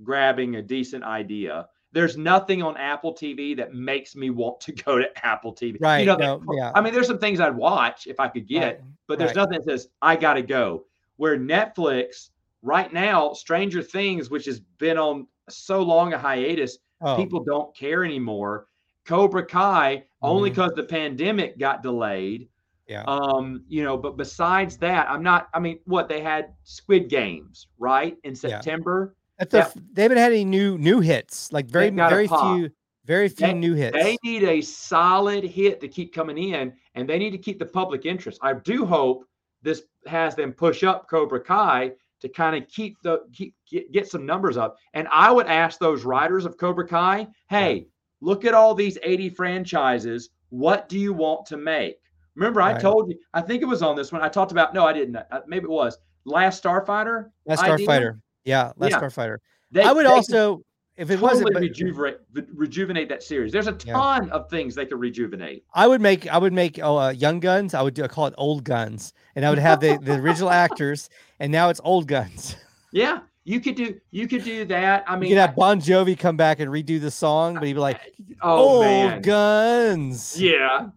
grabbing a decent idea. There's nothing on Apple TV that makes me want to go to Apple TV. Right, You know, no, yeah. I mean, there's some things I'd watch if I could get, Right, but there's right. nothing that says I got to go. Where Netflix right now, Stranger Things, which has been on so long a hiatus, Oh, people don't care anymore. Cobra Kai, only mm-hmm. because the pandemic got delayed. Yeah. Um, you know, but besides that, I'm not. I mean, what they had Squid Games, right, in Yeah. September. That's the yeah. they haven't had any new new hits. Like very very few very few They- new hits. They need a solid hit to keep coming in, and they need to keep the public interest. I do hope this has them push up Cobra Kai to kind of keep the keep get, get some numbers up. And I would ask those writers of Cobra Kai, hey, look at all these 80 franchises. What do you want to make? Remember, I Right. told you, I think it was on this one. I talked about, no, I didn't. Uh, Maybe it was Last Starfighter. Last idea. Starfighter. Yeah, Last Yeah. Starfighter. They, I would also, if it could wasn't, but- rejuvenate, rejuvenate that series. There's a Yeah. ton of things they could rejuvenate. I would make I would make oh, uh, Young Guns. I would do, I call it Old Guns, and I would have the, the original actors, and now it's Old Guns. Yeah, you could do you could do that. I mean, you could have Bon Jovi come back and redo the song, but he'd be like, oh "Old man, Guns." yeah.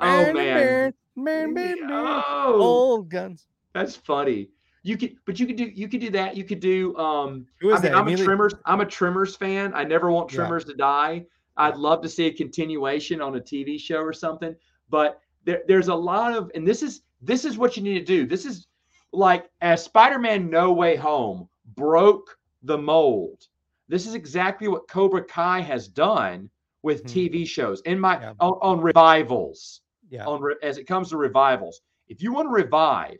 Oh man, man, man, oh, Old Guns. that's funny. You could, but you could do you could do that. You could do. Um, Who is I mean, that? I'm a Tremors. I'm a Tremors fan. I never want Yeah. Tremors to die. I'd love to see a continuation on a TV show or something. But there, there's a lot of, and this is this is what you need to do. This is like as Spider-Man No Way Home broke the mold. This is exactly what Cobra Kai has done with Mhm. TV shows in my Yeah. on, on revivals Yeah. on re- as it comes to revivals. If you want to revive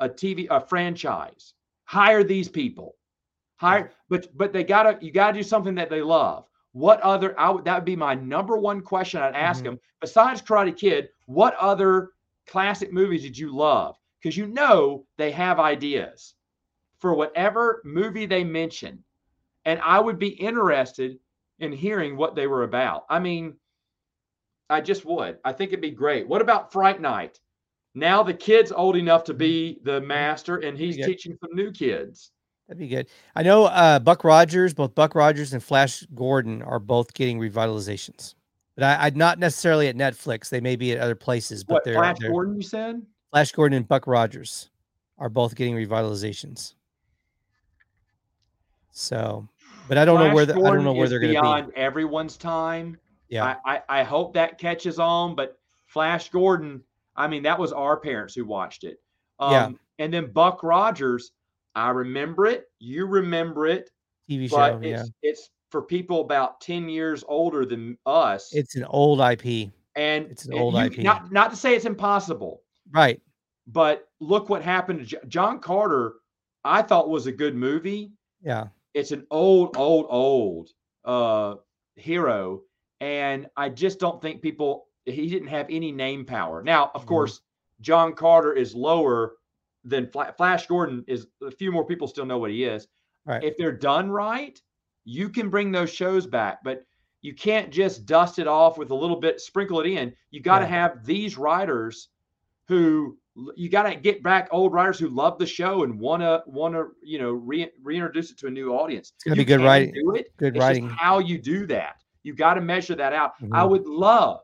a TV a franchise, hire these people. Hire, but but they gotta you gotta do something that they love. What other? I would that would be my number one question I'd ask Mhm. them. Besides Karate Kid, what other classic movies did you love? Because you know they have ideas for whatever movie they mention, and I would be interested in hearing what they were about. I mean, I just would. I think it'd be great. What about Fright Night? Now the kid's old enough to be the master, and he's teaching some new kids. That'd be good. I know uh, Buck Rogers, both Buck Rogers and Flash Gordon are both getting revitalizations, but I, I'd not necessarily at Netflix. They may be at other places, but What they're, Flash they're Gordon? You said? Flash Gordon and Buck Rogers are both getting revitalizations. So, but I don't know where the, I don't know where they're going to be. beyond everyone's time. Yeah, I, I I hope that catches on. But Flash Gordon, I mean, that was our parents who watched it. Um, Yeah. And then Buck Rogers, I remember it. You remember it, TV show. Yeah, it's it's for people about ten years older than us. it's an old IP. and it's an and old you- IP. Not not to say it's impossible, Right. but look what happened to Jo- John Carter. I thought was a good movie. Yeah. it's an old, old, old uh hero. And I just don't think people he didn't have any name power. Now, of Mhm. course, John Carter is lower than Fla- Flash Gordon is a few more people still know what he is. Right. If they're done right, you can bring those shows back, but you can't just dust it off with a little bit, sprinkle it in. You got to Yeah. have these writers who you got to get back old writers who love the show and want to want to you know re- reintroduce it to a new audience. It's gonna You be good writing- Do it. good It's just writing. how you do that. You got to measure that out. I Mhm. would love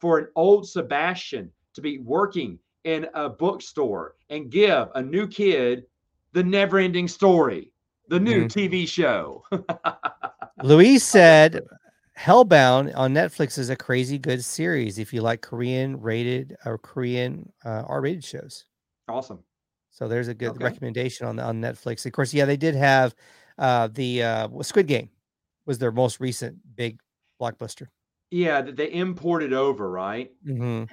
for an old Sebastian to be working in a bookstore and give a new kid the never-ending story, the new Mhm. TV show. Louise said Hellbound on Netflix is a crazy good series if you like Korean rated or Korean uh, R-rated shows. awesome. So there's a good Okay. recommendation on on Netflix. Of course, yeah, they did have uh, the uh, Squid Game was their most recent big blockbuster. Yeah, they imported over, right? hmm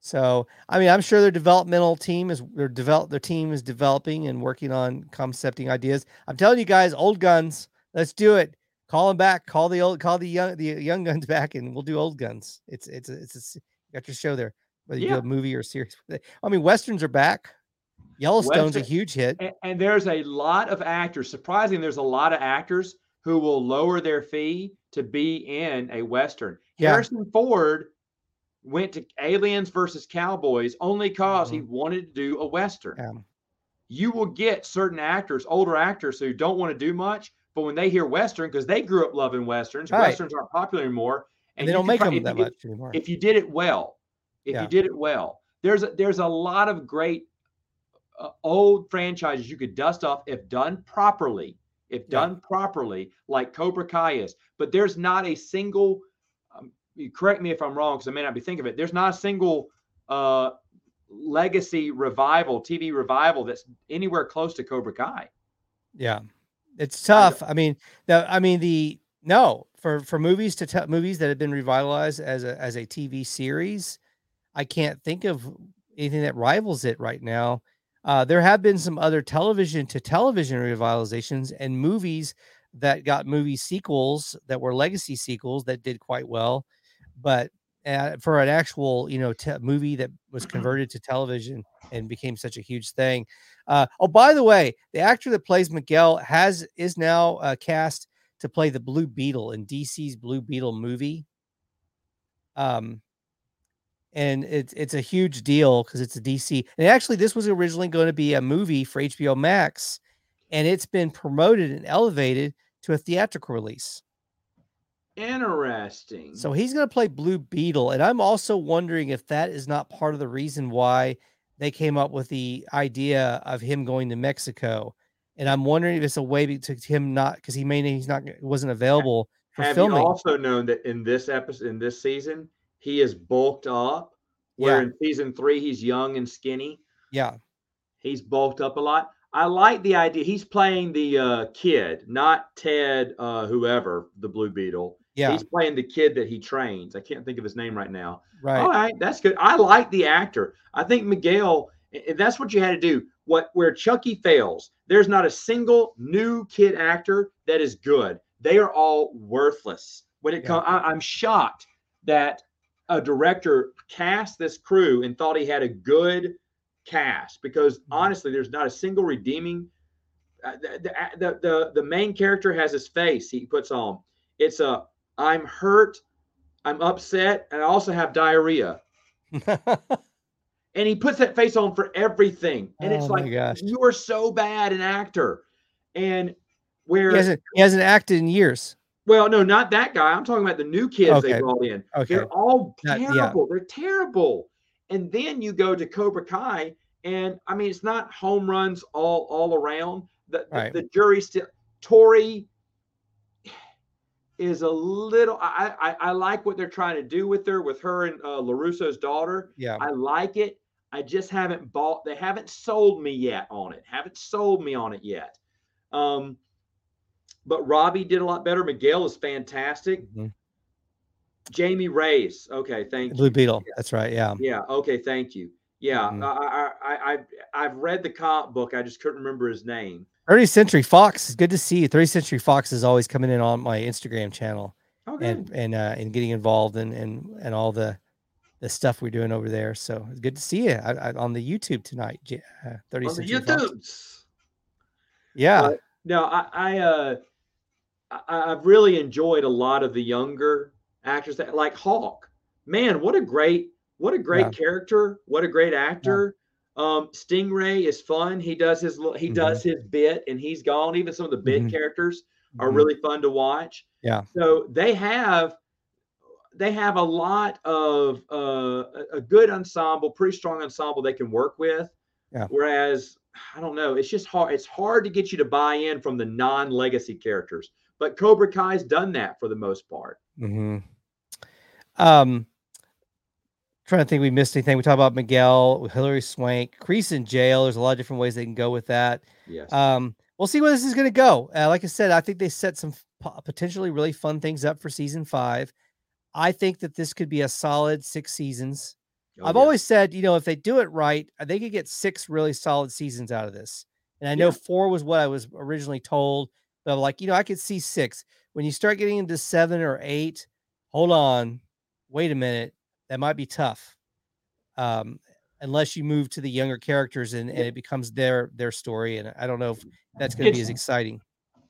So, I mean, I'm sure their developmental team is their develop their team is developing and working on concepting ideas. I'm telling you guys, old guns, let's do it. Call them back. Call the old, call the young, the young guns back, and we'll do old guns. It's it's a, it's a, s- you got your show there, whether you Yeah. do a movie or a series. I mean, westerns are back. Yellowstone's a huge hit. And, and there's a lot of actors. Surprisingly, there's a lot of actors who will lower their fee to be in a western. Yeah. Harrison Ford went to Aliens versus Cowboys only because he Mm-hmm. wanted to do a western. Yeah. You will get certain actors, older actors who don't want to do much, but when they hear western, because they grew up loving westerns, Right. westerns aren't popular anymore, And they don't make fi- them that you- much anymore. if you did it well if Yeah. you did it well there's a, there's a lot of great uh, old franchises you could dust off if done properly if Yeah. done properly like cobra kai is but there's not a single um, you correct me if i'm wrong because i may not be thinking of it there's not a single uh, legacy revival tv revival that's anywhere close to cobra kai Yeah, it's tough. I mean, the I mean the no for for movies to tell movies that have been revitalized as a as a TV series. I can't think of anything that rivals it right now. Uh, there have been some other television to television revitalizations and movies that got movie sequels that were legacy sequels that did quite well, but uh, for an actual you know te- movie that was converted to television and became such a huge thing. Uh, oh, by the way, the actor that plays Miguel has is now uh, cast to play the Blue Beetle in DC's Blue Beetle movie. Um, and it's it's a huge deal because it's a DC. And actually, this was originally going to be a movie for HBO Max, and it's been promoted and elevated to a theatrical release. Interesting. So he's going to play Blue Beetle, and I'm also wondering if that is not part of the reason why they came up with the idea of him going to Mexico. And I'm wondering if it's a way to him not because he may he's not wasn't available for have filming. you also known that in this episode, in this season, he is bulked up? Where Yeah. in season three he's young and skinny. yeah, He's bulked up a lot. I like the idea. He's playing the uh, kid, not Ted, uh, whoever the Blue Beetle. yeah, He's playing the kid that he trains. I can't think of his name right now. right. All right, that's good. I like the actor. I think Miguel. That's what you had to do. What where Chucky fails, there's not a single new kid actor that is good. They are all worthless. When it Yeah. comes, I'm shocked that a director cast this crew and thought he had a good cast because Mm-hmm. honestly, there's not a single redeeming. Uh, the, the, the the the main character has his face he puts on. It's a I'm hurt, I'm upset, and I also have diarrhea. And he puts that face on for everything. And it's Oh my like you are so bad an actor. And where he hasn't he hasn't acted in years. Well, no, not that guy. I'm talking about the new kids they brought in. Okay. They're all Not- yeah. terrible. They're terrible. And then you go to Cobra Kai, and I mean, it's not home runs all all around. The the, the jury still Tori is a little. I, I I like what they're trying to do with her, with her and uh, LaRusso's daughter. Yeah. I like it. I just haven't bought. They haven't sold me yet on it. Haven't sold me on it yet. Um, but Robbie did a lot better. Miguel is fantastic. Mhm. Jamie Reyes. Okay, thank you. Blue Beetle. That's right. Yeah. Yeah. Okay. Thank you. Yeah. Mhm. I, I, I, I've read the comic book. I just couldn't remember his name. 30th Century Fox. It's good to see you. 30th Century Fox is always coming in on my Instagram channel Okay. and and uh, and getting involved in and and all the the stuff we're doing over there. So it's good to see you I, I, on the YouTube tonight. Uh, 30th On the Century Fox. Yeah. But- No, I, I, uh, I, I've really enjoyed a lot of the younger actors that like Hawk. Man, what a great, what a great Yeah. character. What a great actor. Um, Stingray is fun. He does his, he Mhm. does his bit, and he's gone. Even some of the bit Mhm. characters are Mhm. really fun to watch. Yeah. So they have they have a lot of uh, a- a good ensemble, pretty strong ensemble they can work with. Yeah. Whereas I don't know, it's just hard. It's hard to get you to buy in from the non-legacy characters. But Cobra Kai's done that for the most part. Mm-hmm. Um, trying to think we missed anything. We talked about Miguel, Hilary Swank, Kreese in jail. There's a lot of different ways they can go with that. Yes. Um, we'll see where this is going to go. Uh, like I said, I think they set some po- potentially really fun things up for season five. I think that this could be a solid six seasons. Oh, I've yeah. always said, you know, if they do it right, uh, they could get six really solid seasons out of this. And I know Yeah. four was what I was originally told, but like, you know, I could see six. When you start getting into seven or eight, hold on, wait a minute, that might be tough. Um, unless you move to the younger characters and, and it becomes their their story. And I don't know if that's going to be as exciting.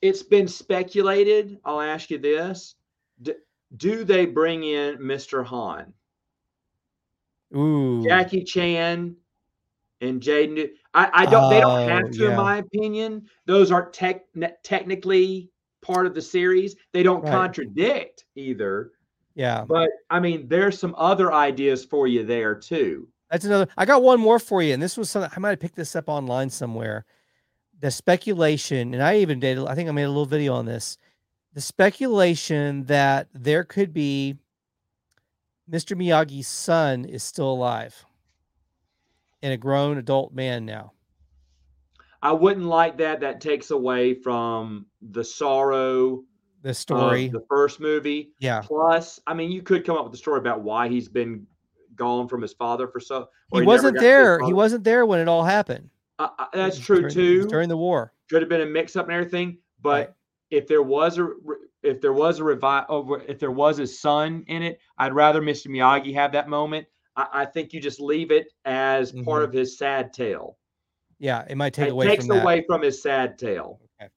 it's been speculated. I'll ask you this: D- Do they bring in Mr. Han? Ooh, Jackie Chan and Jaden. I, I don't. they don't oh, have Oh, to, yeah. in my opinion. Those aren't tech, technically part of the series. They don't Right. contradict either. yeah. But I mean, there's some other ideas for you there too. That's another. I got one more for you, and this was something I might have picked this up online somewhere. The speculation, and I even did. I think I made a little video on this. The speculation that there could be Mr. Miyagi's son is still alive and a grown adult man now. I wouldn't like that. That takes away from the sorrow The of story, the first movie. yeah, Plus, I mean, you could come up with a story about why he's been gone from his father for so. or he wasn't got to his there. He wasn't there when it all happened. Uh, uh, that's true during- too. During the war. Could have been a mix up and everything, but Right. if there was a if there was a revive if there was a son in it, I'd rather Mr. Miyagi have that moment. I, I think you just leave it as part Mhm. of his sad tale. Yeah, it might take It away takes from that. away from his sad tale. Okay.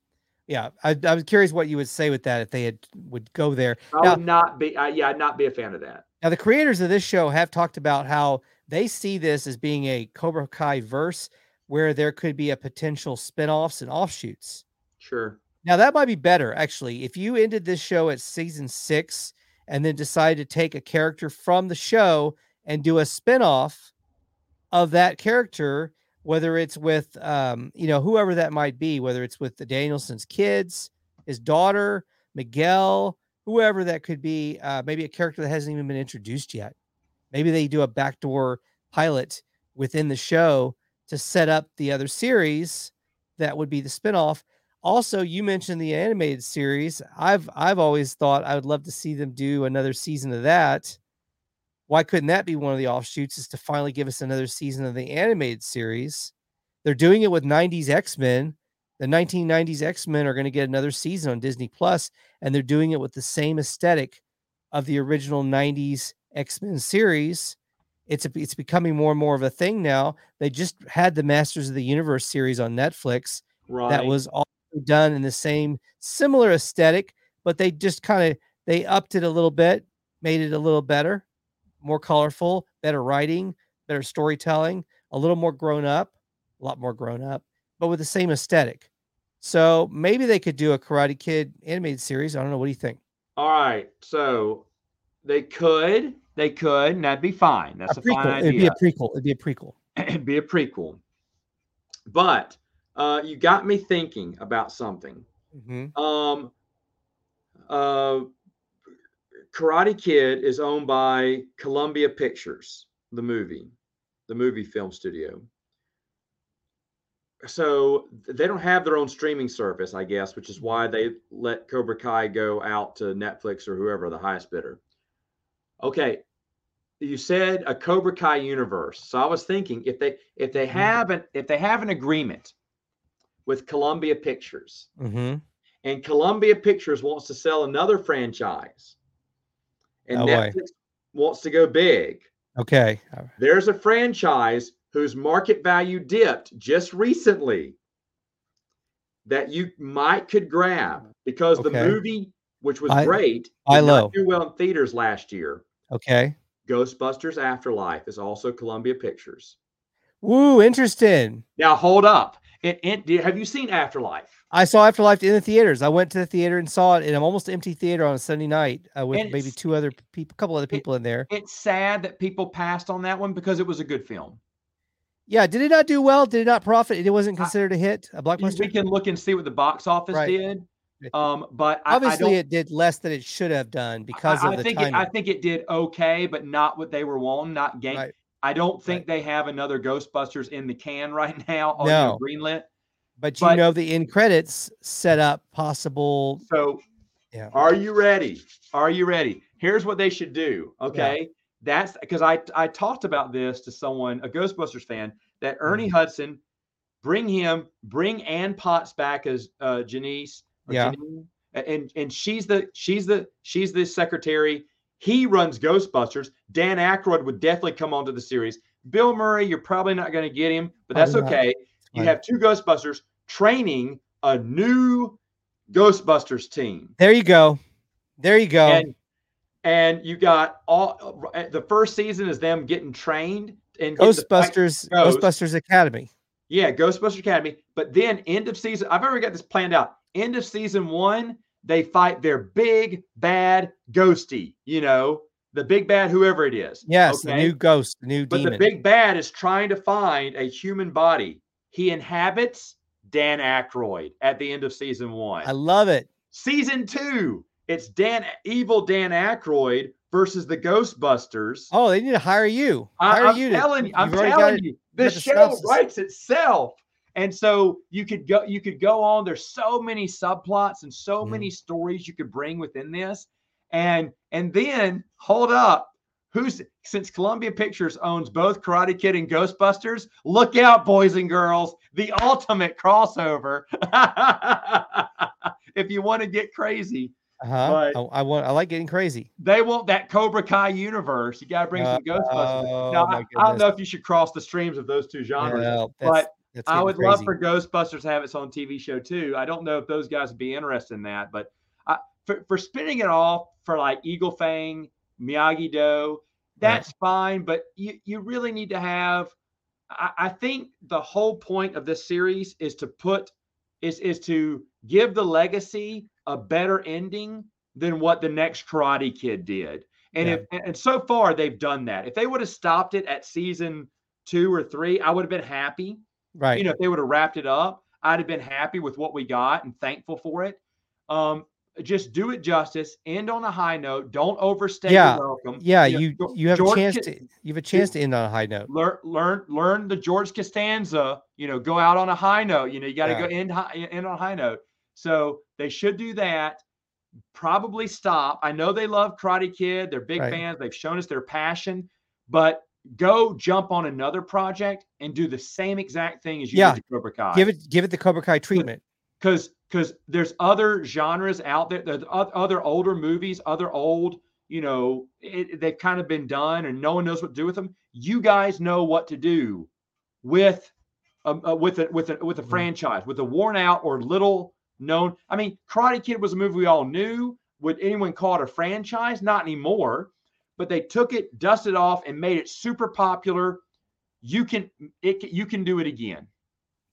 Yeah, I, I was curious what you would say with that if they had would go there. I Now- would not be. Uh, yeah, I'd not be a fan of that. Now, the creators of this show have talked about how they see this as being a Cobra Kai verse where there could be a potential spin-offs and offshoots. Sure. Now, that might be better actually. If you ended this show at season six and then decided to take a character from the show and do a spin-off of that character, whether it's with um, you know, whoever that might be, whether it's with the Daniel-san's kids, his daughter, Miguel, whoever that could be, uh, maybe a character that hasn't even been introduced yet. Maybe they do a backdoor pilot within the show to set up the other series that would be the spinoff. Also, you mentioned the animated series. I've I've always thought I would love to see them do another season of that. Why couldn't that be one of the offshoots? Is to finally give us another season of the animated series. They're doing it with 90s X-Men. The 1990s X-Men are going to get another season on Disney Plus, and they're doing it with the same aesthetic of the original 90s X-Men series. It's a, it's becoming more and more of a thing now. They just had the Masters of the Universe series on Netflix Right. that was also done in the same similar aesthetic, but they just kind of they upped it a little bit, made it a little better, more colorful, better writing, better storytelling, a little more grown up, a lot more grown up, but with the same aesthetic. So maybe they could do a Karate Kid animated series. I don't know. What do you think? All right. So they could. They could, and that'd be fine. That's a a, fine prequel. It'd be a prequel. It'd be a prequel. It'd be a prequel. But uh, you got me thinking about something. Mhm. Um, uh, Karate Kid is owned by Columbia Pictures, the movie, the movie film studio. So they don't have their own streaming service, I guess, which is why they let Cobra Kai go out to Netflix or whoever the highest bidder. Okay, you said a Cobra Kai universe. So I was thinking if they if they Mhm. have an if they have an agreement with Columbia Pictures, Mhm. and Columbia Pictures wants to sell another franchise, and Oh, boy. Netflix wants to go big. Okay. There's a franchise whose market value dipped just recently that you might could grab because the movie, which was I- great, I did not low. do well in theaters last year. Okay. Ghostbusters Afterlife is also Columbia Pictures. Woo, interesting. Now hold up. It, it, have you seen Afterlife? I saw Afterlife in the theaters. I went to the theater and saw it in an almost empty theater on a Sunday night uh, with maybe two other people, a couple other people in there. It's sad that people passed on that one because it was a good film. Yeah, did it not do well? Did it not profit? It wasn't considered a hit, a blockbuster. We can look and see what the box office Right. did. Um, but I, I Obviously, it did less than it should have done because I, of I the think it. I think it did okay, but not what they were wanting. Not game. Right. I don't think they have another Ghostbusters in the can right now. No. greenlit. But you but- know, the end credits set up possible. So, Yeah. are you ready? Are you ready? Here's what they should do. Okay, that's because I I talked about this to someone, a Ghostbusters fan, that Ernie Mm-hmm. Hudson, bring him, bring Ann Potts back as uh, Janice. or Yeah. Janine, and and she's the she's the she's the secretary. He runs Ghostbusters. Dan Aykroyd would definitely come onto the series. Bill Murray, you're probably not going to get him, but that's okay. You have two Ghostbusters training a new Ghostbusters team. There you go. There you go. And and you got all the first season is them getting trained and getting to fight- Ghostbusters, Ghost. Ghostbusters Academy. Yeah, Ghostbusters Academy. But then end of season, I've already got this planned out. End of season one, they fight their big bad ghosty, you know, the big bad, whoever it is. Yes, the new ghost, the new But demon. the big bad is trying to find a human body. He inhabits Dan Aykroyd at the end of season one. I love it. season two, it's Dan evil Dan Aykroyd versus the Ghostbusters. Oh, they need to hire you. I, Hire am you. to- telling you, I'm telling it- you, the show writes itself. And so you could go, you could go on. There's so many subplots and so Mhm. many stories you could bring within this. And and then hold up, who's since Columbia Pictures owns both Karate Kid and Ghostbusters, look out, boys and girls, the ultimate crossover. if you want to get crazy, Uh-huh. But- I, I want. I like getting crazy. they want that Cobra Kai universe. You got to bring some Ghostbusters. Oh, now, I, I don't know if you should cross the streams of those two genres, Well, that's, but that's I would love for Ghostbusters to have its own TV show too. I don't know if those guys would be interested in that, but I, for, for spinning it off for like Eagle Fang, Miyagi Do, that's fine. But you, you really need to have. I, I think the whole point of this series is to put is is to give the legacy a better ending than what the next Karate Kid did. And Yeah. if and- and so far they've done that. If they would have stopped it at season two or three, I would have been happy right. you know, if they would have wrapped it up, I'd have been happy with what we got and thankful for it. Um, just do it justice. End on a high note. Don't overstay Yeah, your welcome. yeah, you Geo- you have a chance to you have a chance to end on a high note. learn learn learn the George Costanza. You know, go out on a high note. You know, you got to Yeah. go end high, end on a high note. So they should do that. Probably stop. I know they love Karate Kid. They're big Right. fans. They've shown us their passion, but go jump on another project and do the same exact thing as you Yeah. did to Cobra Kai. Give it give it the Cobra Kai treatment. Because because there's other genres out there there's other older movies other old you know it, they've kind of been done and no one knows what to do with them you guys know what to do with um, uh, with a with a with a Mhm. franchise with a worn out or little known i mean karate kid was a movie we all knew. Would anyone call it a franchise? Not anymore. But they took it dusted off and made it super popular. You can it you can do it again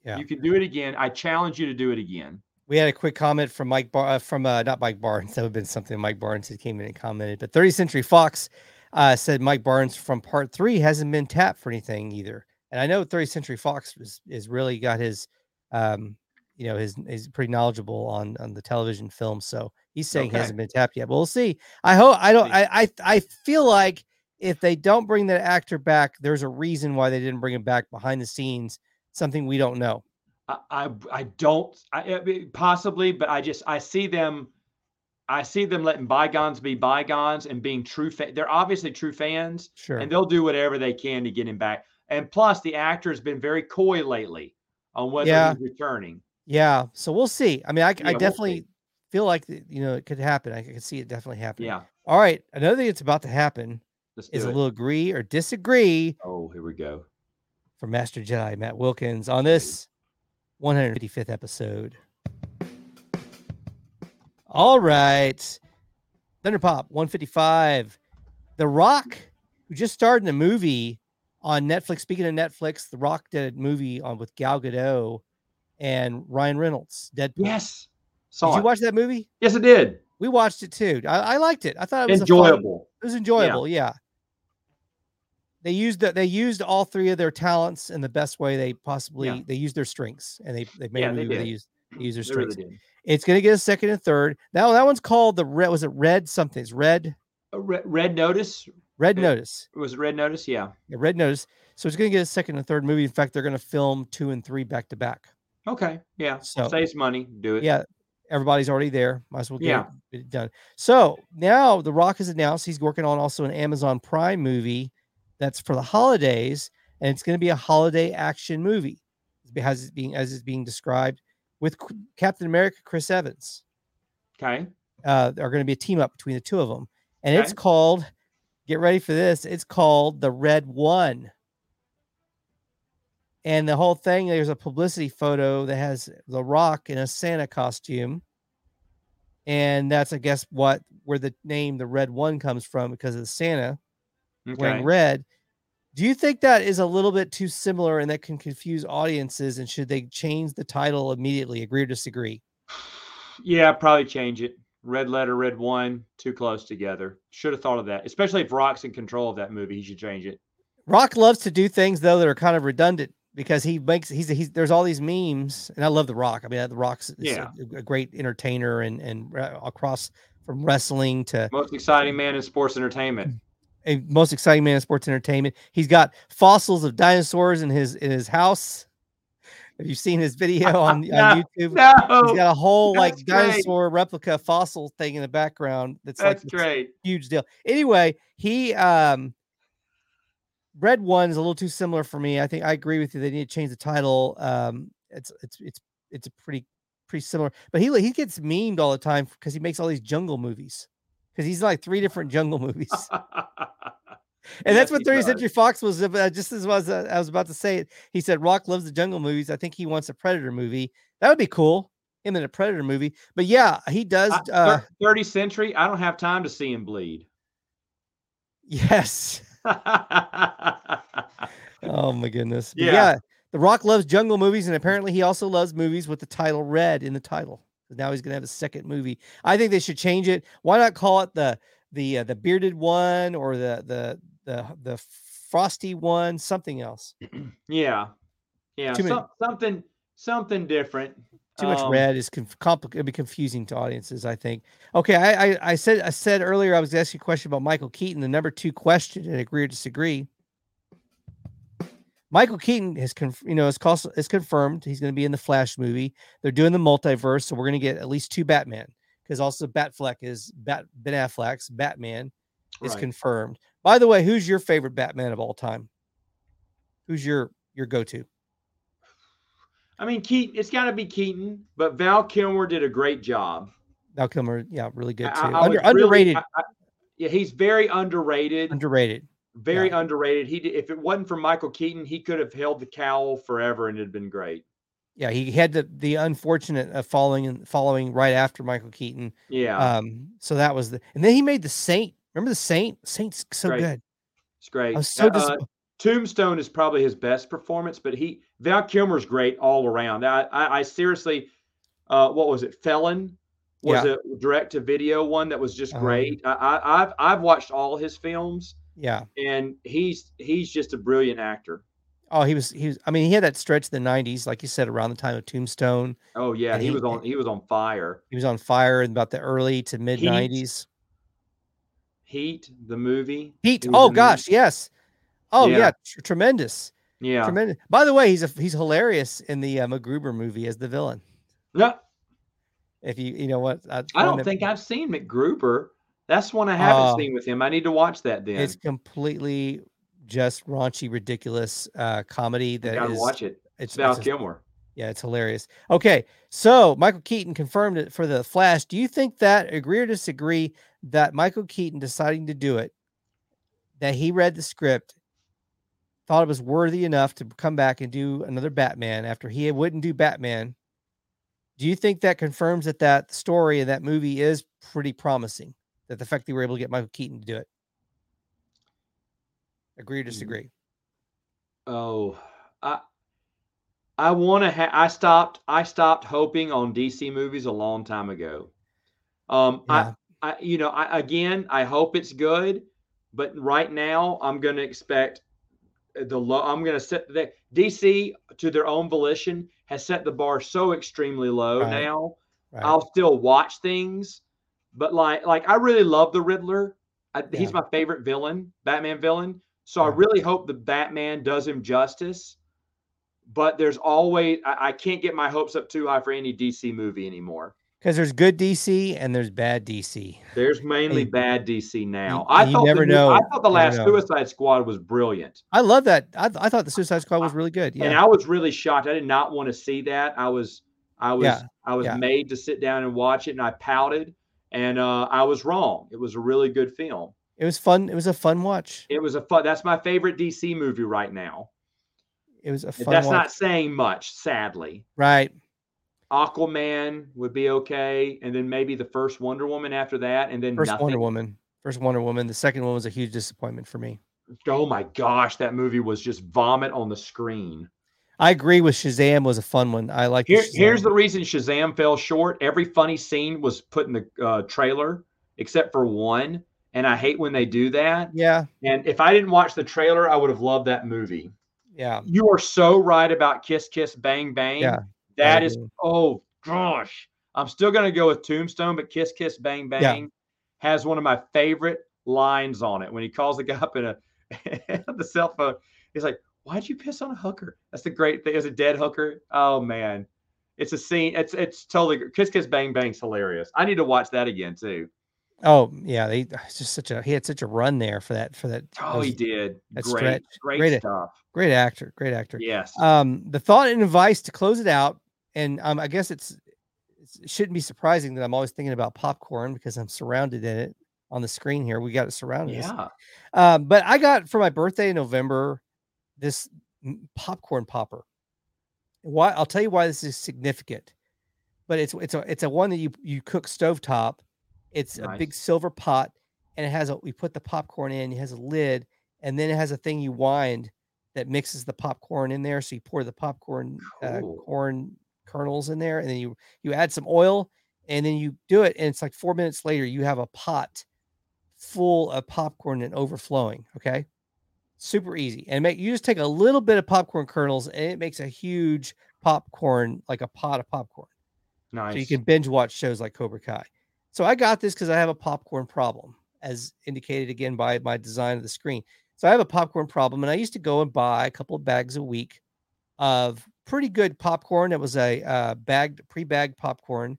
Yeah. you can do it again i challenge you to do it again We had a quick comment from Mike Bar- uh, from uh, not Mike Barnes. That would have been something Mike Barnes had came in and commented. But 30th Century Fox uh, said Mike Barnes from Part Three hasn't been tapped for anything either. And I know 30th Century Fox is, is really got his, um, you know, his is pretty knowledgeable on on the television film. So he's saying he hasn't been tapped yet. But we'll see. I hope I don't. I I I feel like if they don't bring that actor back, there's a reason why they didn't bring him back behind the scenes. Something we don't know. I, I I don't I, possibly, but I just I see them, I see them letting bygones be bygones and being true. Fa- they're obviously true fans, Sure. and they'll do whatever they can to get him back. And plus, the actor has been very coy lately on whether Yeah. he's returning. Yeah, so we'll see. I mean, I, Yeah, I we'll definitely feel like you know it could happen. I could see it definitely happening. Yeah, All right, another thing that's about to happen is a little agree or disagree oh, here we go. From Master Jedi Matt Wilkins on this 155th episode. All right, Thunder Pop 155. The Rock, who just starred in a movie on Netflix. Speaking of Netflix, The Rock did a movie on with Gal Gadot and Ryan Reynolds. Deadpool. Yes, Did saw you it. watch that movie? yes, it did. We watched it too. I, I liked it. I thought it was a fun- Enjoyable. it was enjoyable. Yeah. They used the, they used all three of their talents in the best way they possibly Yeah. they used their strengths and they they made Yeah, a they movie they did. used they used their They strengths. did. It's gonna get a second and third. Now that one's called the red was it red something? It's red Uh, Red, Red Notice red Yeah. notice. was it Red Notice? Yeah. Yeah, red notice. So it's gonna get a second and third movie. In fact, they're gonna film two and three back to back. Okay. Yeah. So- saves money. Do it. Yeah, everybody's already there. Might as well get, Yeah. it, get it done. So now The Rock has announced he's working on also an Amazon Prime movie that's for the holidays, and it's going to be a holiday action movie, as it's being as it's being described with Captain America, Chris Evans. Okay. Uh, are going to be a team up between the two of them, and it's called. Get ready for this. It's called the Red One. And the whole thing, there's a publicity photo that has The Rock in a Santa costume. And that's, I guess, what where the name the Red One comes from because of the Santa wearing Okay. red. Do you think that is a little bit too similar and that can confuse audiences? And should they change the title immediately? Agree or disagree? Yeah, probably change it. Red letter, red one, too close together. Should have thought of that. Especially if Rock's in control of that movie, he should change it. Rock loves to do things though that are kind of redundant because he makes he's he's there's all these memes and I love the Rock. I mean, the Rock's Yeah. a, a great entertainer and and uh, across from wrestling to Most exciting man in sports entertainment. A most exciting man in sports entertainment. He's got fossils of dinosaurs in his in his house. Have you seen his video on, No, on YouTube? No, He's got a whole like great. dinosaur replica fossil thing in the background. That's, that's like great. huge deal. Anyway, he um Red One is a little too similar for me. I think I agree with you. They need to change the title. Um, it's it's it's it's a pretty pretty similar. But he he gets memed all the time because he makes all these jungle movies. Because he's in, like three different jungle movies, and that's what he 30th does. Century Fox was. Uh, just as was uh, I was about to say it. He said Rock loves the jungle movies. I think he wants a Predator movie. That would be cool. Him in a Predator movie. But yeah, he does. I- Uh, thir- 30th century. I don't have time to see him bleed. yes. Oh my goodness. Yeah. Yeah. The Rock loves jungle movies, and apparently he also loves movies with the title red in the title. So now he's gonna have a second movie. I think they should change it. Why not call it the the uh, the bearded one or the the the the frosty one, something else. yeah, yeah, some, something something different. Too much Um, red is conf- compli- it'd be confusing to audiences. I think. Okay, I, I I said I said earlier I was asking a question about Michael Keaton, the number two question, and agree or disagree. Michael Keaton has conf- you know is, cons- is confirmed he's going to be in the Flash movie. They're doing the multiverse, so we're going to get at least two Batman because also Batfleck is Bat Ben Affleck's Batman is Right. confirmed. By the way, who's your favorite Batman of all time? Who's your your go to? I mean, Keaton. It's got to be Keaton, but Val Kilmer did a great job. Val Kilmer, yeah, really good too. I- I Under, really- underrated, I- I- yeah, he's very underrated. underrated. Very yeah. underrated. He did, if it wasn't for Michael Keaton, he could have held the cowl forever and it'd been great. Yeah, he had the the unfortunate uh, following and following right after Michael Keaton. Yeah, Um, so that was the and then he made the Saint. Remember the Saint? Saint's so Great. good. it's great. I was so Uh, disappointed. Tombstone is probably his best performance, but he Val Kilmer's great all around. I I, I seriously, uh, what was it? Felon was a direct to video one that was just Uh-huh. great. I, I I've I've watched all his films, Yeah. and he's he's just a brilliant actor. Oh, he was he was. I mean, he had that stretch in the '90s, like you said, around the time of Tombstone. Oh yeah, he he- was on he was on fire. He was on fire in about the early to mid '90s. Heat the movie. Heat. He Oh gosh, yes. Oh yeah, Yeah. tr- tremendous, Yeah. tremendous. By the way, he's a, he's hilarious in the uh, MacGruber movie as the villain. Yeah. If you you know what, I one don't think I've seen MacGruber. That's one I haven't Oh. seen with him. I need to watch that then. it's completely just raunchy, ridiculous uh, comedy that gotta is. watch it. It's, Val it's Kilmer. Yeah, it's hilarious. Okay, so Michael Keaton confirmed it for the Flash. Do you think that agree or disagree that Michael Keaton deciding to do it, that he read the script, thought it was worthy enough to come back and do another Batman after he wouldn't do Batman? Do you think that confirms that that story and that movie is pretty promising? That the fact that we were able to get Michael Keaton to do it. Agree or disagree? Oh, I I want to. Ha- I stopped. I stopped hoping on DC movies a long time ago. Um, Yeah. I, I, you know, I again, I hope it's good, but right now, I'm going to expect the low. I'm going to set the DC to their own volition has set the bar so extremely low Right. now. Right. I'll still watch things, but like like I really love the Riddler. I, He's my favorite villain, Batman villain. So I really hope the Batman does him justice. But there's always I, I can't get my hopes up too high for any DC movie anymore. Because there's good DC and there's bad DC. There's mainly And- bad DC now. you- I thought never the, know. I thought the last. Suicide Squad was brilliant. I love that. I, th- I thought the Suicide Squad was really good. Yeah. and I was really shocked. I did not want to see that. I was, I was, Yeah, I was yeah. made to sit down and watch it, and I pouted, and uh, I was wrong. It was a really good film. It was fun. It was a fun watch. It was a fun. That's my favorite DC movie right now. It was a fun that's watch. not saying much, sadly. right. Aquaman would be okay, and then maybe the first Wonder Woman after that, and then First nothing. Wonder Woman. First Wonder Woman. The second one was a huge disappointment for me. Oh my gosh, that movie was just vomit on the screen. I agree with Shazam was a fun one. I like Here, here's the reason Shazam fell short. Every funny scene was put in the uh, trailer, except for one. And I hate when they do that. yeah, And if I didn't watch the trailer, I would have loved that movie. yeah. You are so right about Kiss Kiss Bang Bang. Yeah, That I is, oh gosh. I'm still going to go with Tombstone, but Kiss Kiss Bang Bang has one of my favorite lines on it when he calls the guy up in a the cell phone. He's like, Why'd you piss on a hooker? That's the great thing. Is a dead hooker. Oh man, it's a scene. It's it's totally Kiss Kiss Bang Bang's hilarious. I need to watch that again too. Oh yeah, they it's just such a he had such a run there for that for that. Oh, he did. that Great, stretch. great, Great- stuff. Great actor, great actor. Yes. Um, the thought and advice to close it out, and um, I guess it's, it shouldn't be surprising that I'm always thinking about popcorn because I'm surrounded in it on the screen here. We got it surrounded. yeah. Um, but I got for my birthday in November this popcorn popper. Why? I'll tell you why this is significant. But it's it's a it's a one that you you cook stovetop. It's a big silver pot, and it has a we put the popcorn in. It has a lid, and then it has a thing you wind that mixes the popcorn in there. So you pour the popcorn uh, corn kernels in there, and then you you add some oil, and then you do it, and it's like four minutes later you have a pot full of popcorn and overflowing. Okay. Super easy. And make you just take a little bit of popcorn kernels and it makes a huge popcorn, like a pot of popcorn. Nice. So you can binge watch shows like Cobra Kai. So I got this because I have a popcorn problem, as indicated again by my design of the screen. So I have a popcorn problem, and I used to go and buy a couple of bags a week of pretty good popcorn. It was a uh, bagged, pre-bagged popcorn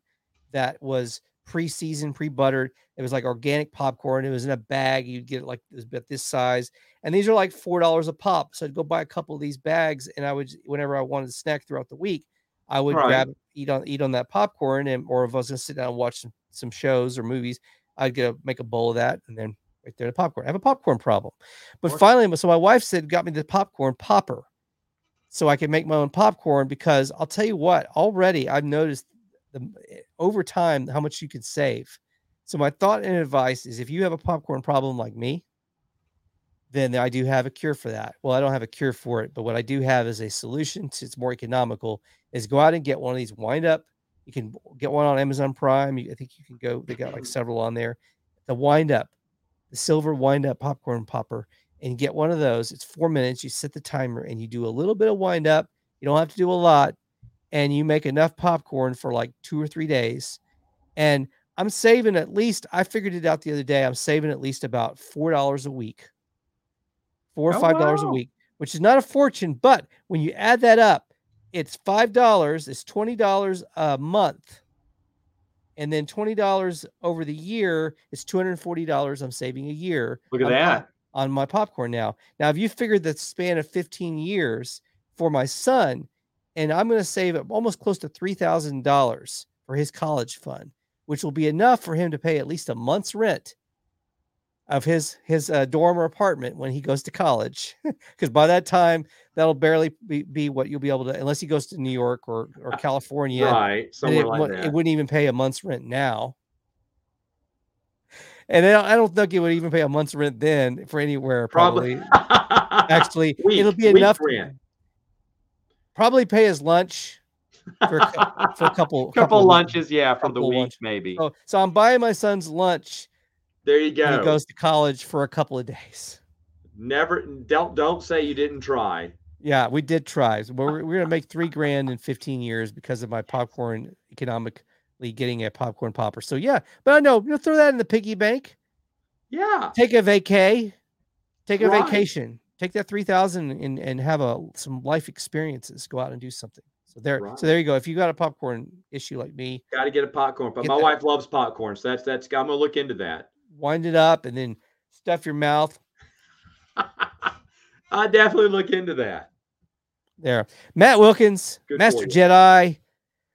that was pre-seasoned, pre-buttered. It was like organic popcorn. It was in a bag. You'd get it like was about this size, and these are like four dollars a pop. So I'd go buy a couple of these bags, and I would, whenever I wanted to snack throughout the week, I would Right. grab eat on eat on that popcorn, and or if I was gonna sit down and watch some, some shows or movies, I'd get a, make a bowl of that, and then right there the popcorn. I have a popcorn problem, but finally, so my wife said got me the popcorn popper, so I can make my own popcorn. Because I'll tell you what, already I've noticed the eh, over time how much you can save. So my thought and advice is if you have a popcorn problem like me, then I do have a cure for that. Well, I don't have a cure for it, but what I do have is a solution to it's more economical is go out and get one of these wind up. You can get one on Amazon Prime. I think you can go, they got like several on there. The wind up, the silver wind up popcorn popper, and get one of those. It's four minutes. You set the timer and you do a little bit of wind up. You don't have to do a lot, and you make enough popcorn for like two or three days. And I'm saving at least, I figured it out the other day. I'm saving at least about four dollars a week, four or $5 a wow. week, which is not a fortune. But when you add that up, it's five dollars, it's twenty dollars a month. And then twenty dollars over the year is two hundred and forty dollars I'm saving a year Look at on that. on my popcorn now. Now, if you figured the span of 15 years for my son, and I'm going to save almost close to $3,000 for his college fund, which will be enough for him to pay at least a month's rent of his his uh, dorm or apartment when he goes to college. Because by that time, that'll barely be, be what you'll be able to, unless he goes to New York or or California. Right. Somewhere it, like that. it wouldn't even pay a month's rent now. And I don't, think it would even pay a month's rent then for anywhere. Probably, actually, it'll be enough. rent. Probably pay his lunch for a, for a couple couple of- lunches, yeah, for the week lunch- maybe. So, so I'm buying my son's lunch there you when go. he goes to college for a couple of days. Never don't don't say you didn't try. Yeah, we did try. So we're, we're gonna make three grand in 15 years because of my popcorn economically getting a popcorn popper. So yeah, but I know you know, throw that in the piggy bank. Yeah. take a vacay, take a Right. vacation, take that three thousand and and and have a some life experiences. Go out and do something. So there, Right. so there you go. If you got a popcorn issue like me, Got to get a popcorn. But my that- wife loves popcorn, so that's that's. I'm gonna look into that. wind it up and then stuff your mouth. I definitely look into that. There, Matt Wilkins, Good Master. Jedi.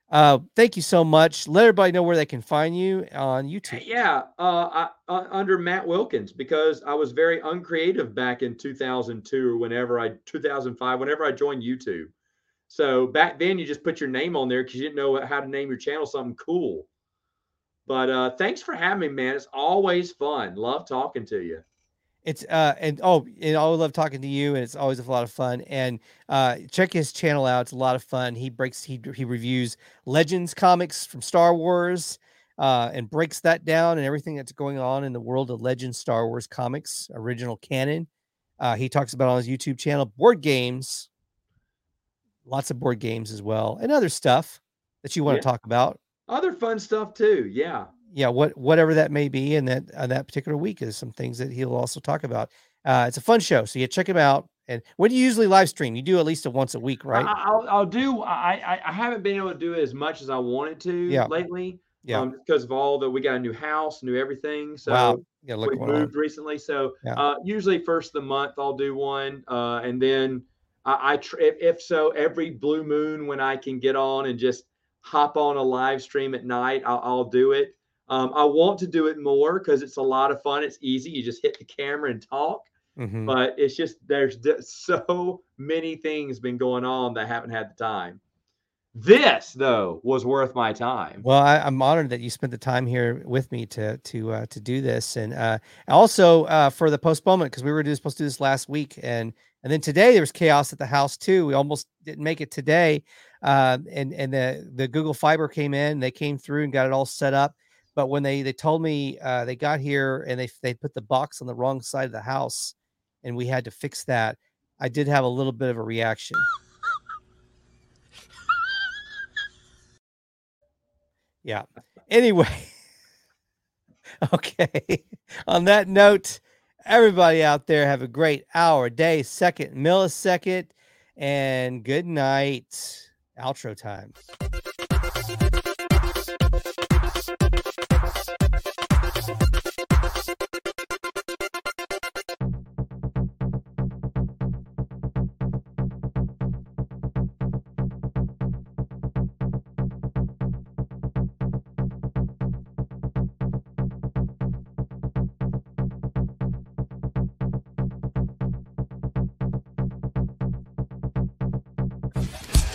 Uh, thank you so much. Let everybody know where they can find you on YouTube. Yeah, uh, I, uh, under Matt Wilkins because I was very uncreative back in 2002 or whenever I 2005, whenever I joined YouTube. So back then, you just put your name on there because you didn't know how to name your channel something cool. But uh, thanks for having me, man. It's always fun. Love talking to you. It's uh and oh and I love talking to you and it's always a lot of fun and uh check his channel out it's a lot of fun he breaks he he reviews legends comics from Star Wars uh and breaks that down and everything that's going on in the world of legends Star Wars comics original canon uh he talks about on his YouTube channel board games lots of board games as well and other stuff that you want Yeah. to talk about Other fun stuff too. Yeah. Yeah, what whatever that may be, and that uh, that particular week is some things that he'll also talk about. Uh, it's a fun show, so yeah, check him out And when do you usually live stream? You do at least a once a week, right? I, will I'll do. I, I I haven't been able to do it as much as I wanted to Yeah. lately. Yeah. Um, because of all the we got a new house, new everything. So wow. Yeah, look we going on. moved recently. So Yeah. uh, usually first of the month I'll do one, uh, and then I, I tr- if, if so every blue moon when I can get on and just hop on a live stream at night, I'll, I'll do it. Um, I want to do it more because it's a lot of fun. It's easy. You just hit the camera and talk. Mhm. But it's just there's so many things been going on that I haven't had the time. This though was worth my time. Well, I, I'm honored that you spent the time here with me to to uh, to do this, and uh, also uh, for the postponement because we were supposed to do this last week, and and then today there was chaos at the house too. We almost didn't make it today, uh, and and the the Google Fiber came in, they came through and got it all set up. But when they they told me uh, they got here and they they put the box on the wrong side of the house, and we had to fix that. I did have a little bit of a reaction. Yeah. Anyway. Okay. On that note, everybody out there have a great hour, day, second, millisecond, and good night. Outro time.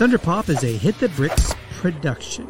Thunder Pop is a Hit the Bricks production.